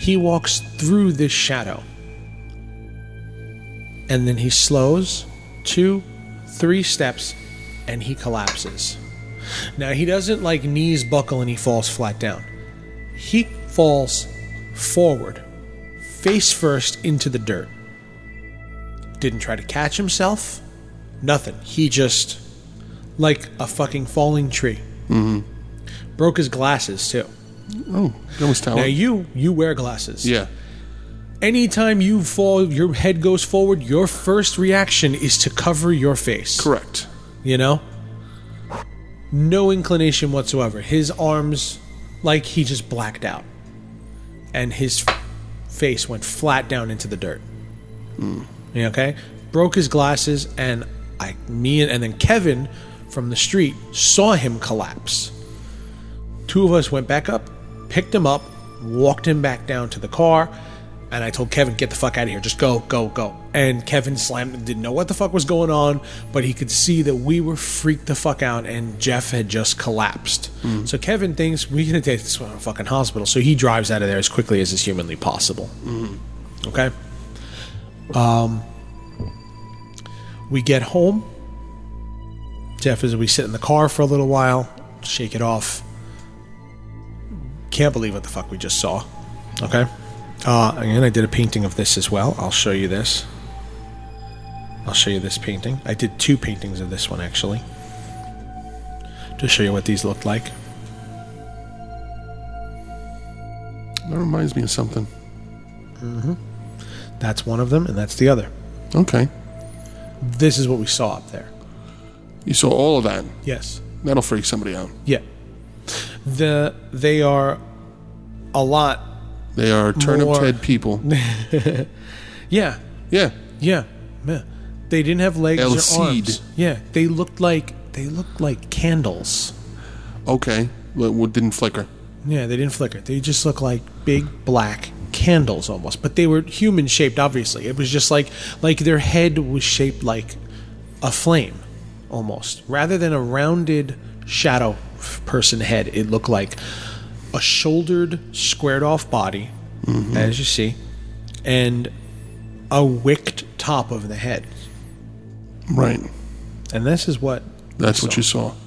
He walks through this shadow. And then he slows two, three steps and he collapses. Now he doesn't like knees buckle and he falls flat down. He falls forward, face first into the dirt. Didn't try to catch himself. Nothing. He just like a fucking falling tree. Mm-hmm. Broke his glasses too. oh, that was Now you you wear glasses. Yeah. Anytime you fall, your head goes forward. Your first reaction is to cover your face. Correct. You know, no inclination whatsoever. His arms, like he just blacked out, and his face went flat down into the dirt. Yeah, Okay, broke his glasses, and I, me, and, and then Kevin from the street saw him collapse. Two of us went back up, picked him up, walked him back down to the car, and I told Kevin, "Get the fuck out of here! Just go, go, go!" And Kevin slammed, didn't know what the fuck was going on, but he could see that we were freaked the fuck out, and Jeff had just collapsed. So Kevin thinks we're going to take this to a fucking hospital, so he drives out of there as quickly as is humanly possible. Okay. Um, we get home. Jeff, as we sit in the car for a little while, shake it off. Can't believe what the fuck we just saw. Okay. Uh, again, I did a painting of this as well. I'll show you this. I'll show you this painting. I did two paintings of this one actually. To show you what these looked like. That reminds me of something. That's one of them, and that's the other. Okay. This is what we saw up there. You saw all of that. Yes. That'll freak somebody out. Yeah. The they are a lot. They are turnip head people. Yeah. Yeah. Yeah. Yeah. They didn't have legs El or Cid. arms. Yeah. They looked like they looked like candles. Okay. Well, didn't flicker. Yeah, they didn't flicker. They just look like big black candles almost, but they were human shaped. Obviously, it was just like like their head was shaped like a flame, almost rather than a rounded shadow person head. It looked like a shouldered, squared off body, mm-hmm. as you see, and a wicked top of the head. Right. And this is what That's what you saw.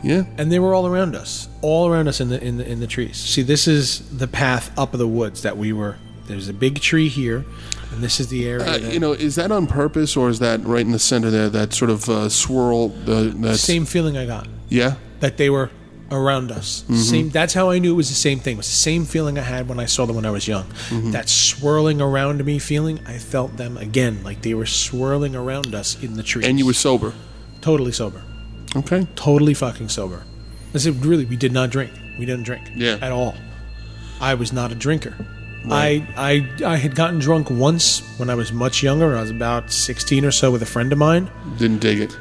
Yeah. and they were all around us, all around us in the in the in the trees. See, this is the path up of the woods that we were. There's a big tree here, and this is the area. Uh, you know, is that on purpose or is that right in the center there? That sort of uh, swirl. The that's same feeling I got yeah. that they were around us. Same. That's how I knew it was the same thing. It was the same feeling I had when I saw them when I was young. That swirling around me feeling. I felt them again, like they were swirling around us in the trees. And you were sober. totally sober, Okay. totally fucking sober. I said, really, we did not drink. We didn't drink. Yeah. At all. I was not a drinker. I, I I had gotten drunk once when I was much younger. I was about sixteen or so with a friend of mine. Didn't dig it.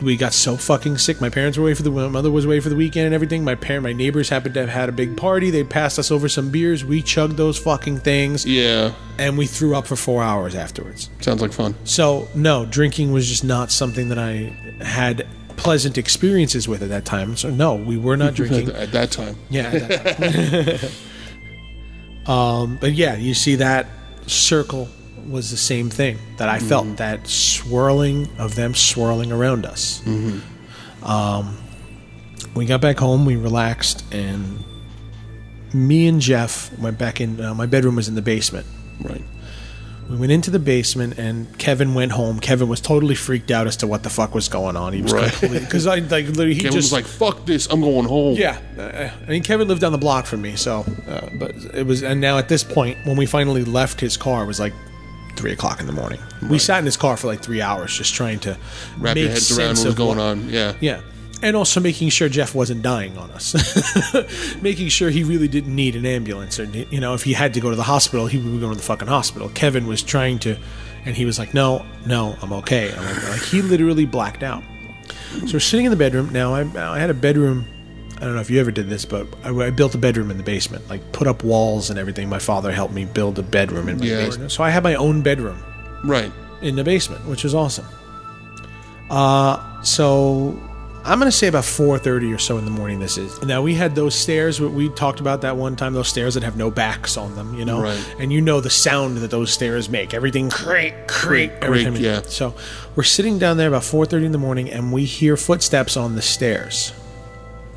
We got so fucking sick. My parents were away for the my mother was away for the weekend and everything. My parent, my neighbors happened to have had a big party. They passed us over some beers. We chugged those fucking things, Yeah, and we threw up for four hours afterwards. sounds like fun. So no, drinking was just not something that I had pleasant experiences with at that time. So no, we were not drinking. At, at that time. Yeah. at that time. um, but yeah, you see that circle was the same thing that I felt that swirling of them swirling around us. Um, we got back home, we relaxed, and me and Jeff went back in. Uh, my bedroom was in the basement. Right. We went into the basement, and Kevin went home. Kevin was totally freaked out as to what the fuck was going on. He was Right. completely because I like literally he Kevin just was like, "Fuck this! I'm going home." yeah, uh, I mean Kevin lived down the block from me, so uh, but it was and now at this point when we finally left his car it was like three o'clock in the morning. We sat in his car for like three hours just trying to Wrap make your heads around sense what was of going on. Yeah. Yeah, and also making sure Jeff wasn't dying on us, making sure he really didn't need an ambulance or you know if he had to go to the hospital he would go to the fucking hospital. Kevin was trying to, and he was like, no, no, I'm okay. I'm like, like he literally blacked out. So we're sitting in the bedroom. Now I, I had a bedroom. I don't know if you ever did this, but I, I built a bedroom in the basement, like put up walls and everything. My father helped me build a bedroom in my Yeah. basement, so I had my own bedroom Right. in the basement, which was awesome. Uh, so I'm gonna say about 4:30 or so in the morning. This is now we had those stairs. We talked about that one time. Those stairs that have no backs on them, you know, Right. and you know the sound that those stairs make. Everything creak, creak, every creak, yeah. So we're sitting down there about 4:30 in the morning, and we hear footsteps on the stairs.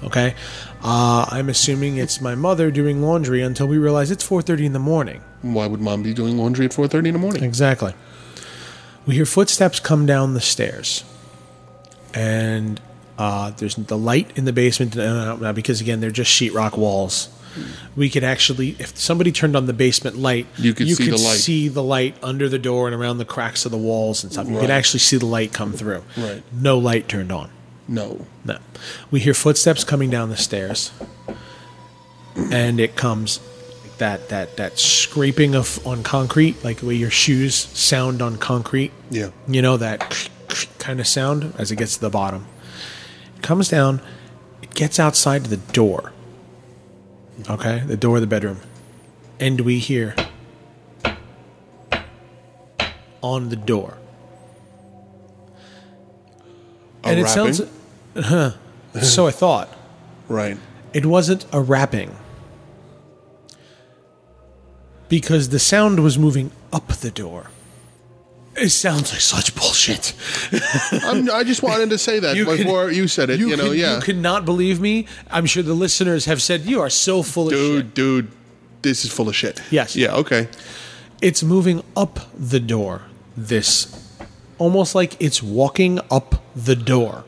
Okay, uh, I'm assuming it's my mother doing laundry until we realize it's 4:30 in the morning. Why would mom be doing laundry at 4:30 in the morning? Exactly. We hear footsteps come down the stairs, and uh, there's the light in the basement uh, now because again they're just sheetrock walls. We could actually, if somebody turned on the basement light, You could see the light. see the light under the door and around the cracks of the walls and stuff. You Right. could actually see the light come through. Right. No light turned on. No. No. We hear footsteps coming down the stairs, and it comes that that that scraping of on concrete, like the way your shoes sound on concrete. Yeah. You know that kind of sound as it gets to the bottom. Comes down. It gets outside the door. Okay, the door of the bedroom, and we hear on the door. A and it rapping? sounds huh, so i thought Right. it wasn't a rapping because the sound was moving up the door it sounds like such bullshit I'm, I just wanted to say that You before you said it. You, know, could, yeah. you could not believe me i'm sure the listeners have said you are so full of shit. dude, dude, this is full of shit. Yes. Yeah. Okay. it's moving up the door this almost like it's walking up the door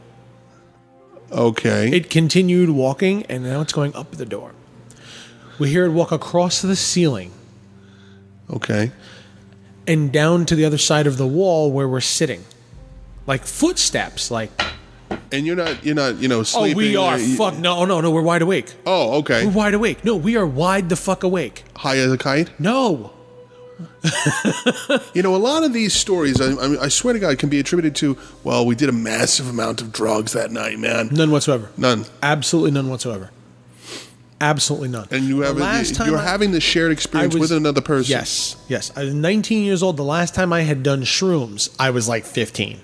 Okay. It continued walking, and now it's going up the door. We hear it walk across the ceiling okay. And down to the other side of the wall where we're sitting, like footsteps. Like, And you're not. You're not. You know. sleeping. oh, we are uh, you- fuck. No, oh, no, no. We're wide awake. Oh, okay. We're wide awake. No, we are wide the fuck awake. High as a kite. No, You know, a lot of these stories, I, I, I swear to God, can be attributed to. Well, we did a massive amount of drugs that night, man. none whatsoever. None. Absolutely none whatsoever. Absolutely none. And you have last you're I- having this shared experience was- with another person. Yes, yes. I was 19 years old. The last time I had done shrooms, I was like 15.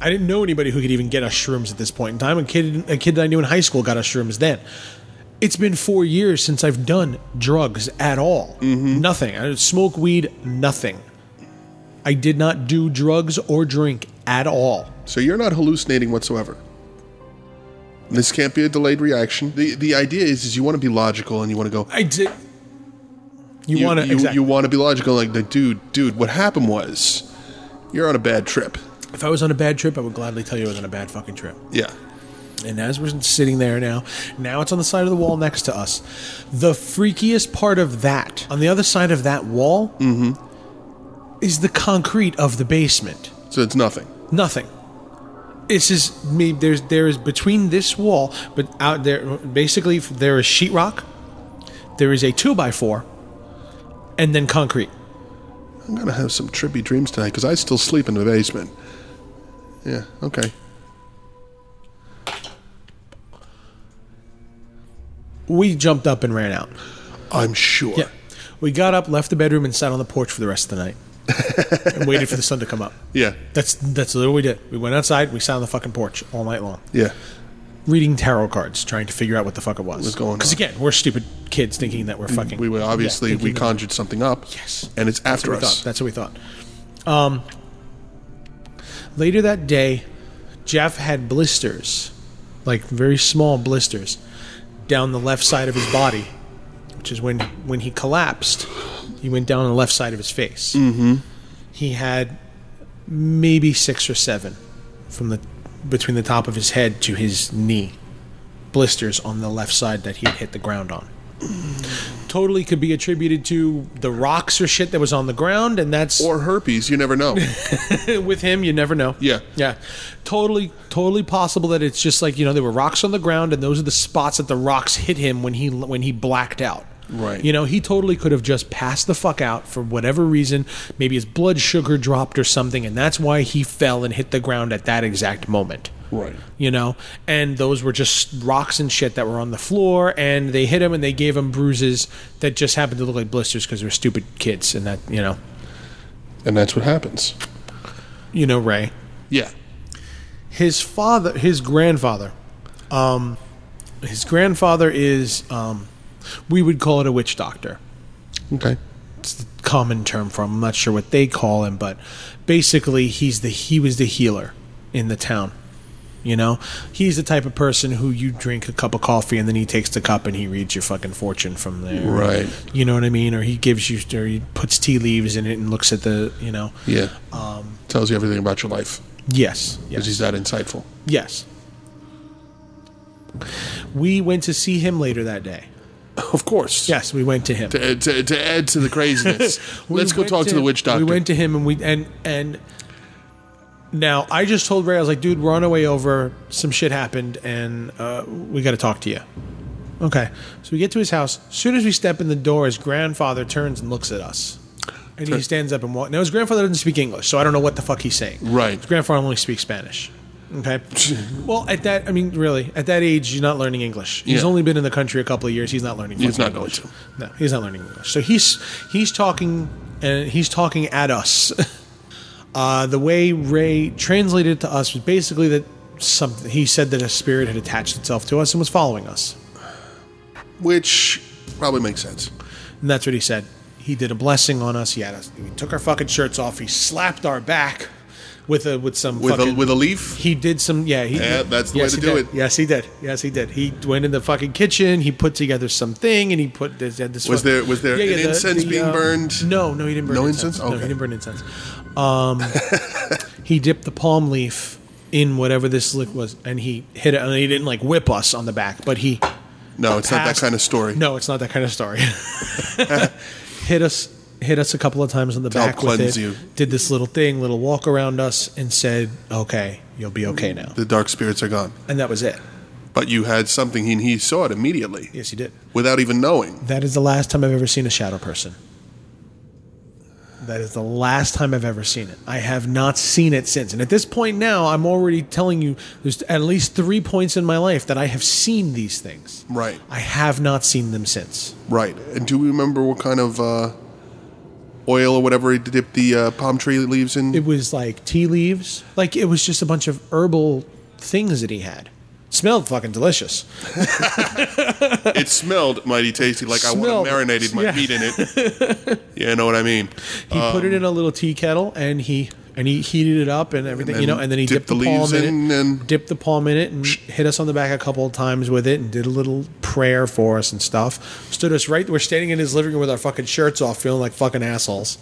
I didn't know anybody who could even get us shrooms at this point in time. A kid, a kid that I knew in high school got us shrooms then. It's been four years since I've done drugs at all. Mm-hmm. Nothing. I didn't smoke weed. Nothing. I did not do drugs or drink at all. So you're not hallucinating whatsoever. This can't be a delayed reaction. The the idea is is you want to be logical and you want to go. I did. You, want to you, exactly. you want to be logical like the dude dude what happened was you're on a bad trip. if I was on a bad trip, I would gladly tell you I was on a bad fucking trip. Yeah. And as we're sitting there now, now it's on the side of the wall next to us. The freakiest part of that, on the other side of that wall, mm-hmm. is the concrete of the basement. So it's nothing. Nothing. This is me. There's there is between this wall, but out there, basically there is sheetrock. There is a two by four, and then concrete. I'm gonna have some trippy dreams tonight because I still sleep in the basement. Yeah. Okay. We jumped up and ran out. I'm sure. Yeah. We got up, left the bedroom, and sat on the porch for the rest of the night. and waited for the sun to come up. Yeah. That's that's literally what we did. We went outside, we sat on the fucking porch all night long. Yeah. Reading tarot cards, trying to figure out what the fuck it was. What's going Because again, we're stupid kids thinking that we're fucking. We were obviously Yeah, we thinking- conjured something up. Yes. And it's That's after what we us. thought. That's what we thought. Um, later that day, Jeff had blisters, like very small blisters, down the left side of his body, which is when when he collapsed. He went down on the left side of his face. Mm-hmm. He had maybe six or seven from the between the top of his head to his knee blisters on the left side that he had hit the ground on totally could be attributed to the rocks or shit that was on the ground, and that's Or herpes, you never know. with him. You never know. Yeah. yeah, totally, totally possible that it's just like you know there were rocks on the ground, and those are the spots that the rocks hit him when he when he blacked out. Right. You know, he totally could have just passed the fuck out for whatever reason. Maybe his blood sugar dropped or something, and that's why he fell and hit the ground at that exact moment right. you know and those were just rocks and shit that were on the floor and they hit him and they gave him bruises that just happened to look like blisters because they were stupid kids and that you know And that's what happens. you know ray Yeah. his father his grandfather um his grandfather is um we would call it a witch doctor. Okay. it's the common term for him. I'm not sure what they call him but basically he's the he was the healer in the town you know? He's the type of person who you drink a cup of coffee and then he takes the cup and he reads your fucking fortune from there. Right. you know what i mean? Or he gives you or he puts tea leaves in it and looks at the you know? Yeah. Um, Tells you everything about your life. Yes because yes he's that insightful. yes. We went to see him later that day Of course. yes we went to him To, to, to add to the craziness, We let's go went talk to, the witch doctor. We went to him and we and and now I just told Ray I was like, dude, we're on our way over. Some shit happened and uh, we got to talk to you. Okay, so we get to his house. As soon as we step in the door, his grandfather turns and looks at us, and he stands up and walks. Now his grandfather doesn't speak English, so I don't know what the fuck he's saying. Right. His grandfather only speaks Spanish. Okay. well, at that, I mean, really, at that age, you're not learning English. He's Yeah. only been in the country a couple of years. He's not learning. He's fucking not going English. No, he's not learning English. So he's he's talking and he's talking at us. Uh, the way Ray translated it to us was basically that something. He said that a spirit had attached itself to us and was following us, Which probably makes sense. and that's what he said. He did a blessing on us. He had us. He took our fucking shirts off. He slapped our back with a with some With fucking, a with a leaf. He did some, yeah. He, Yeah, that's the way to do did. it. Yes, he did. Yes, he did. He went in the fucking kitchen. He put together something, and he put this. had this Was fuck- there- was there an incense being burned? No, no, he didn't burn No incense. incense? No, he didn't burn incense. Um, he dipped the palm leaf in whatever this lick was, and he hit it. And he didn't like whip us on the back, but he No, it's not that kind of story. No, it's not that kind of story. hit us, hit us a couple of times on the help back with it. you. Did this little thing, little walk around us, and said, "Okay, you'll be okay now." The dark spirits are gone. And that was it. But you had something, and he saw it immediately Yes, he did. without even knowing. That is the last time I've ever seen a shadow person. That is the last time I've ever seen it. I have not seen it since. And at this point now, I'm already telling you there's at least three points in my life that I have seen these things. Right. I have not seen them since. Right. And do we remember what kind of uh, oil or whatever he dipped the uh, palm tree leaves in? It was like tea leaves. Like it was just a bunch of herbal things that he had. Smelled fucking delicious. it smelled mighty tasty, like I Smelled- want to marinated my yeah. meat in it. yeah, you know what I mean? He put it in a little tea kettle and he and he heated it up and everything, And you know, and then he dipped dipped, the, the palm in, in it, and- dipped the palm in it, and hit us on the back a couple of times with it, and did a little prayer for us and stuff. Stood us right. We're standing in his living room with our fucking shirts off, feeling like fucking assholes.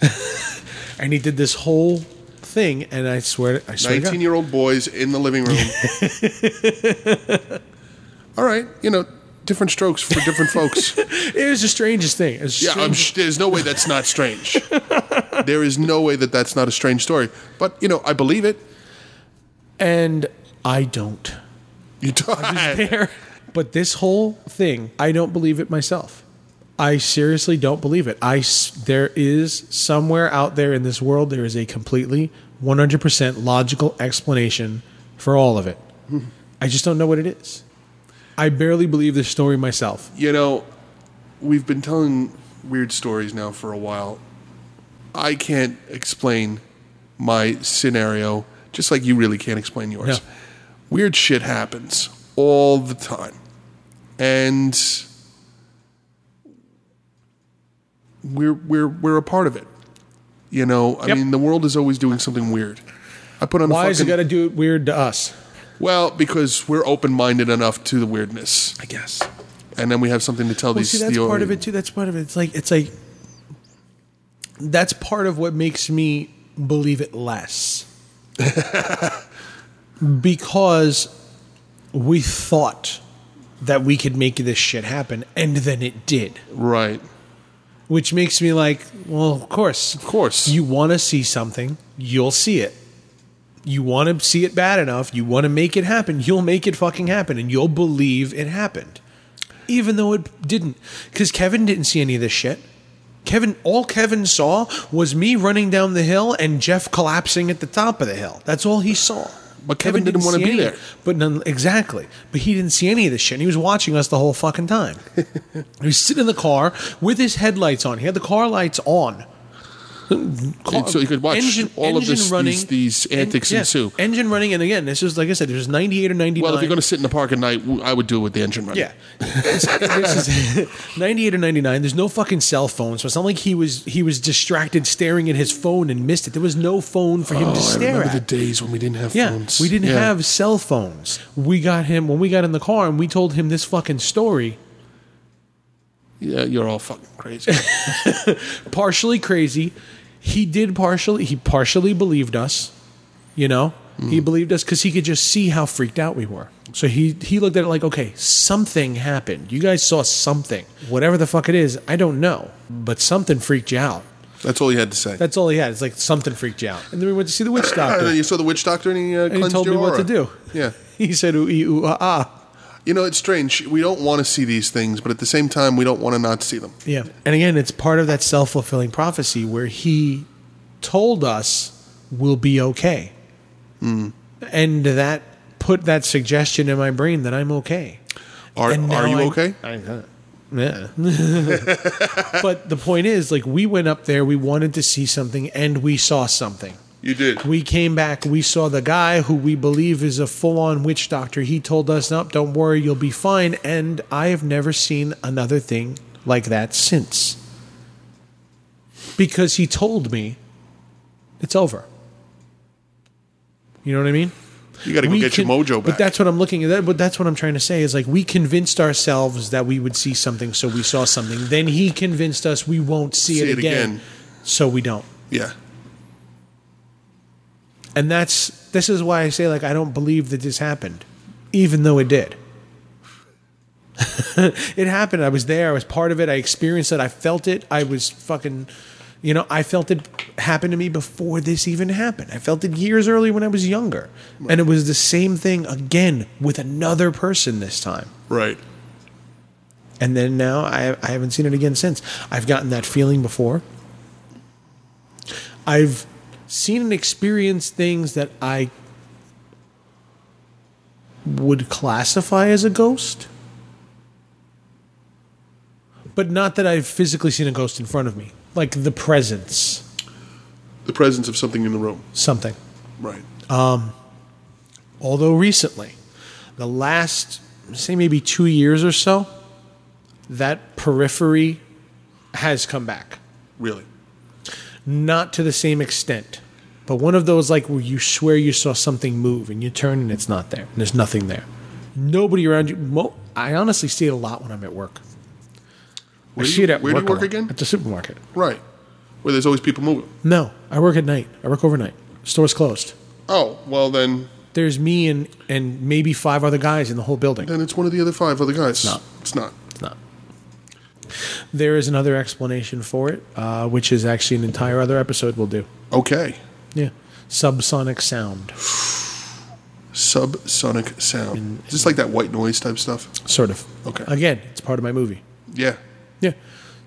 and he did this whole thing, and I swear, I swear, Nineteen-year-old boys in the living room. All right, you know, different strokes for different folks. it was the strangest thing. Was Yeah, I'm, sh- there's no way that's not strange. There is no way that that's not a strange story. But you know, I believe it. and I don't. You don't. there. But this whole thing, I don't believe it myself. I seriously don't believe it. I there is somewhere out there in this world there is a completely 100% logical explanation for all of it. I just don't know what it is. I barely believe this story myself. You know, we've been telling weird stories now for a while. I can't explain my scenario, just like you really can't explain yours. No. Weird shit happens all the time. And we're we're we're a part of it. You know, I Yep. mean the world is always doing something weird. I put on Why fucking is it got to do it weird to us? well, because we're open minded enough to the weirdness. I guess. And then we have something to tell Well, these see, that's the- part of it too. That's part of it. It's like it's like that's part of what makes me believe it less. because we thought that we could make this shit happen, and then it did. Right. Which makes me like, well, of course. Of course. You want to see something, you'll see it. You want to see it bad enough, you want to make it happen, you'll make it fucking happen, and you'll believe it happened. Even though it didn't. Because Kevin didn't see any of this shit. Kevin, all Kevin saw was me running down the hill and Jeff collapsing at the top of the hill. That's all he saw. But Kevin didn't wanna be any- there. But none, exactly. But he didn't see any of this shit. And he was watching us the whole fucking time. he was sitting in the car with his headlights on. He had the car lights on. So you could watch all of this, these, these antics en- yeah, ensue. Engine running, and again, this is like I said, there's ninety eight or ninety nine. Well, if you're going to sit in the park at night, I would do it with the engine running. Yeah, is ninety eight or ninety nine. There's no fucking cell phone, so it's not like he was he was distracted staring at his phone and missed it. There was no phone for him Oh, to I stare remember at. the days when we didn't have yeah, phones. we didn't Yeah. have cell phones. We got him when we got in the car and we told him this fucking story. Yeah, you're all fucking crazy. partially crazy. He did partially. He partially believed us. You know, he believed us because he could just see how freaked out we were. So he he looked at it like, okay, something happened. You guys saw something, whatever the fuck it is. I don't know, but something freaked you out. That's all he had to say. That's all he had. It's like something freaked you out. And then we went to see the witch doctor. and then you saw the witch doctor, and he, uh, and he told me what to do. Yeah. He said, ooh, ee, ooh, ah, ah. You know, it's strange. We don't want to see these things, but at the same time, we don't want to not see them. Yeah. And again, it's part of that self fulfilling prophecy where he told us we'll be okay. Hmm. And that put that suggestion in my brain that I'm okay. Are, are you I- okay? I, yeah. but the point is, like, we went up there, we wanted to see something, and we saw something. You did. We came back, we saw the guy who we believe is a full on witch doctor. He told us, Nope, don't worry, you'll be fine. And I have never seen another thing like that since. Because he told me it's over. You know what I mean? You got to go We get can- your mojo back. But that's what I'm looking at. But that's what I'm trying to say is like we convinced ourselves that we would see something, so we saw something. Then he convinced us we won't see, See it, it again, again. so we don't. yeah. And that's this is why I say like I don't believe that this happened, even though it did. it happened. I was there. I was part of it. I experienced it. I felt it. I was fucking, you know, I felt it happen to me before this even happened. I felt it years earlier when I was younger, and it was the same thing again with another person this time. Right. And then now I, I haven't seen it again since. I've gotten that feeling before. I've seen and experienced things that I would classify as a ghost. But not that I've physically seen a ghost in front of me. Like the presence, The presence of something in the room. something. Right. Um, although recently, the last, say maybe two years or so, that periphery has come back. really. Not to the same extent, but one of those like where you swear you saw something move and you turn and it's not there. And there's nothing there. Nobody around you. Mo- I honestly see it a lot when I'm at work. Where I see you- it at where do you work again? At the supermarket. Right. Where there's always people moving. No, I work at night. I work overnight. Store's closed. Oh, well then There's me and and maybe five other guys in the whole building. then it's one of the other five other guys. It's not. It's not. There is another explanation for it, uh, which is actually an entire other episode we'll do. Okay. Yeah, subsonic sound, Subsonic sound. Just like that white noise type stuff. sort of. Okay. Again, it's part of my movie. Yeah. Yeah.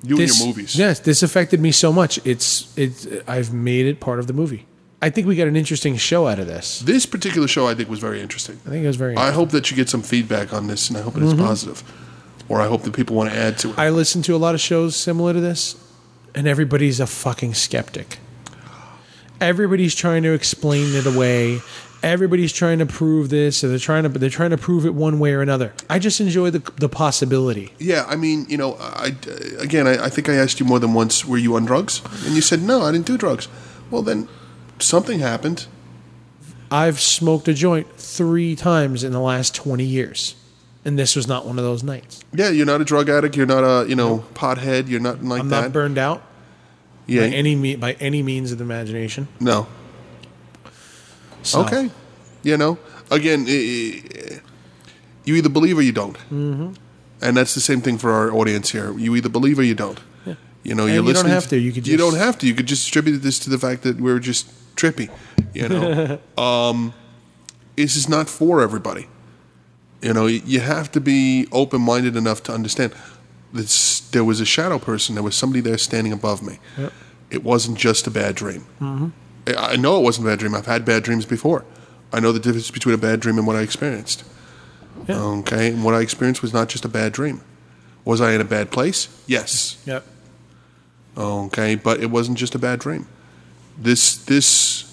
You this, and your movies. Yes, this affected me so much. It's it's I've made it part of the movie. I think we got an interesting show out of this. This particular show, I think, was very interesting. I think it was very. I hope that you get some feedback on this, and I hope it is positive. Or I hope that people want to add to it. I listen to a lot of shows similar to this, and everybody's a fucking skeptic. Everybody's trying to explain it away. Everybody's trying to prove this, or they're trying to they're trying to prove it one way or another. I just enjoy the the possibility. yeah, I mean, you know, I again, I, I think I asked you more than once, were you on drugs? And you said, no, I didn't do drugs. Well, then something happened. I've smoked a joint three times in the last twenty years, and this was not one of those nights. Yeah, you're not a drug addict. You're not a, you know, pothead. You're nothing like I'm that. not burned out yeah, by any me- by any means of the imagination. no. So, Okay. You know, again, you either believe or you don't. Mm-hmm. And that's the same thing for our audience here. You either believe or you don't. Yeah. You know, And you're you don't have to. You could You don't have to. You could just attribute this to the fact that we're just trippy. You know, um, this is not for everybody. You know, you have to be open minded enough to understand. This, there was a shadow person. There was somebody there standing above me. It wasn't just a bad dream. Mm-hmm. I I know it wasn't a bad dream. I've had bad dreams before. I know the difference between a bad dream and what I experienced. Yeah. Okay, and what I experienced was not just a bad dream. Was I in a bad place? Yes. Yep. Okay, but it wasn't just a bad dream. This this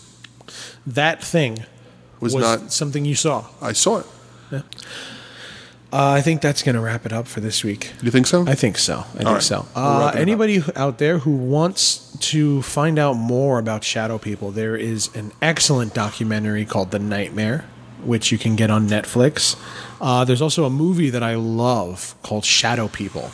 That thing was, was not. something you saw. I saw it. Uh, I think that's going to wrap it up for this week. You think so? I think so. I think right. so. We'll Uh, wrap up. anybody out there who wants to find out more about shadow people, there is an excellent documentary called The Nightmare, which you can get on Netflix. Uh, there's also a movie that I love called Shadow People.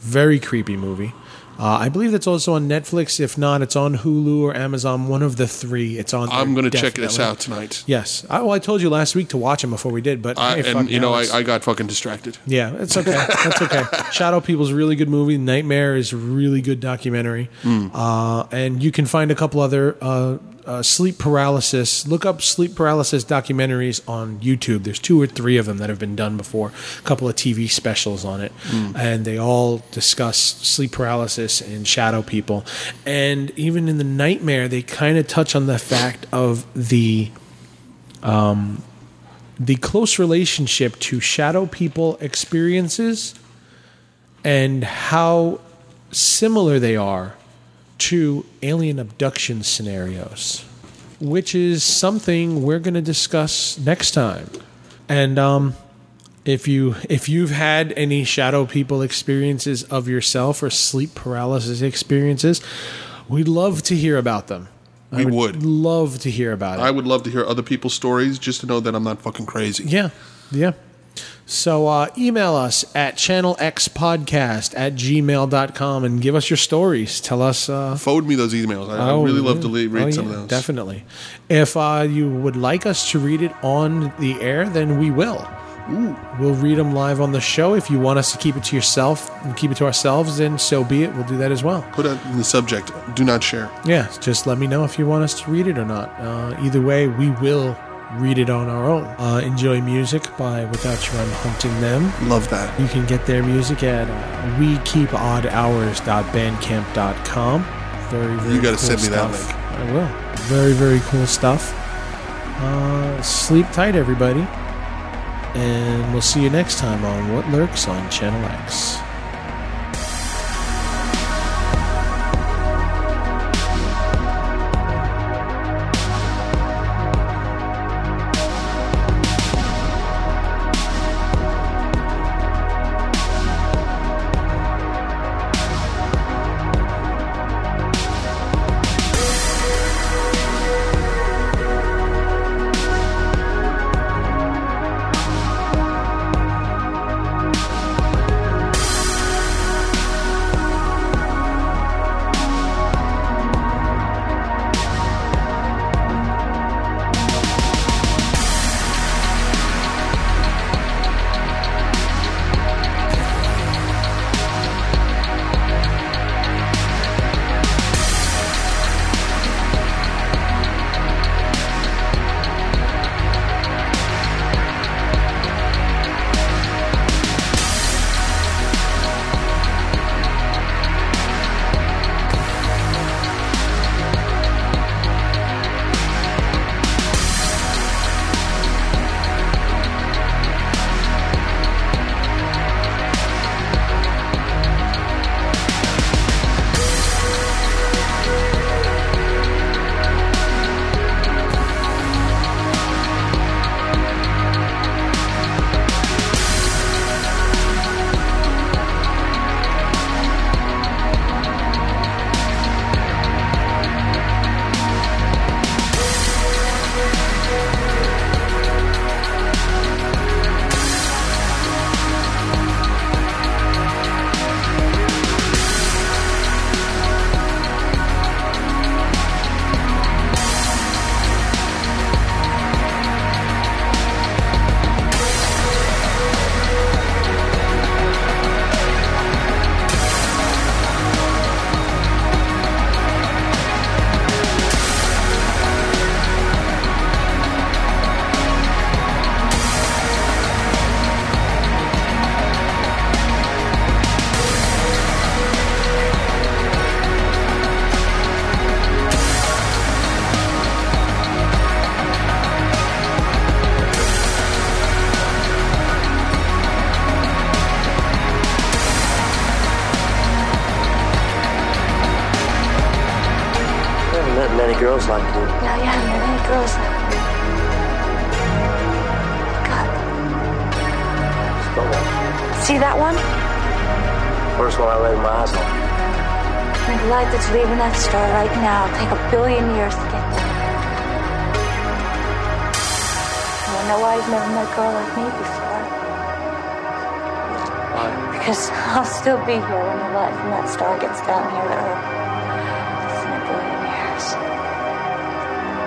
Very creepy movie. Uh, I believe that's also on Netflix. If not, it's on Hulu or Amazon. One of the three. It's on. I'm going to check this out tonight. Yes. I, well, I told you last week to watch them before we did, but I, hey, and you know, I, I got fucking distracted. yeah, it's okay. That's okay. Shadow People's a really good movie. Nightmare is a really good documentary. Hmm. Uh, and you can find a couple other uh, uh, sleep paralysis. Look up sleep paralysis documentaries on YouTube. There's two or three of them that have been done before. A couple of TV specials on it, Hmm. and they all discuss sleep paralysis and shadow people. And even in the Nightmare, they kind of touch on the fact of the the close relationship to shadow people experiences and how similar they are to alien abduction scenarios, which is something we're going to discuss next time. And um, if you if you've had any shadow people experiences of yourself or sleep paralysis experiences, we'd love to hear about them. I We would. love to hear about it. I would love to hear other people's stories just to know that I'm not fucking crazy. Yeah, yeah. So uh, email us at channelxpodcast at gmail.com and give us your stories. Tell us. Uh, Forward me those emails. I, I really love to le- read oh, some yeah, of those. Definitely. If uh, you would like us to read it on the air, then we will. Ooh. We'll read them live on the show. If you want us to keep it to yourself and keep it to ourselves, then so be it. We'll do that as well. Put it in the subject. Do not share. Yeah, just let me know if you want us to read it or not. Uh, either way, we will read it on our own. Uh, enjoy music by Without You I'm Hunting Them. Love that. You can get their music at uh, wekeepoddhours.bandcamp.com. Very, very You gotta cool send me that link. I will. Very, very cool stuff. Uh, sleep tight, everybody. And we'll see you next time on What Lurks on Channel X. right now take a billion years to get there. I know why he's never met a girl like me before. Why? Because I'll still be here when the light from that star gets down here to Earth. It's in a billion years.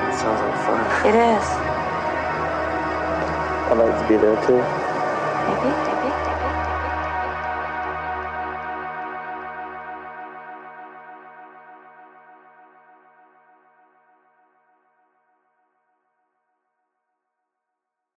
It sounds like fun. It is. I'd like to be there too.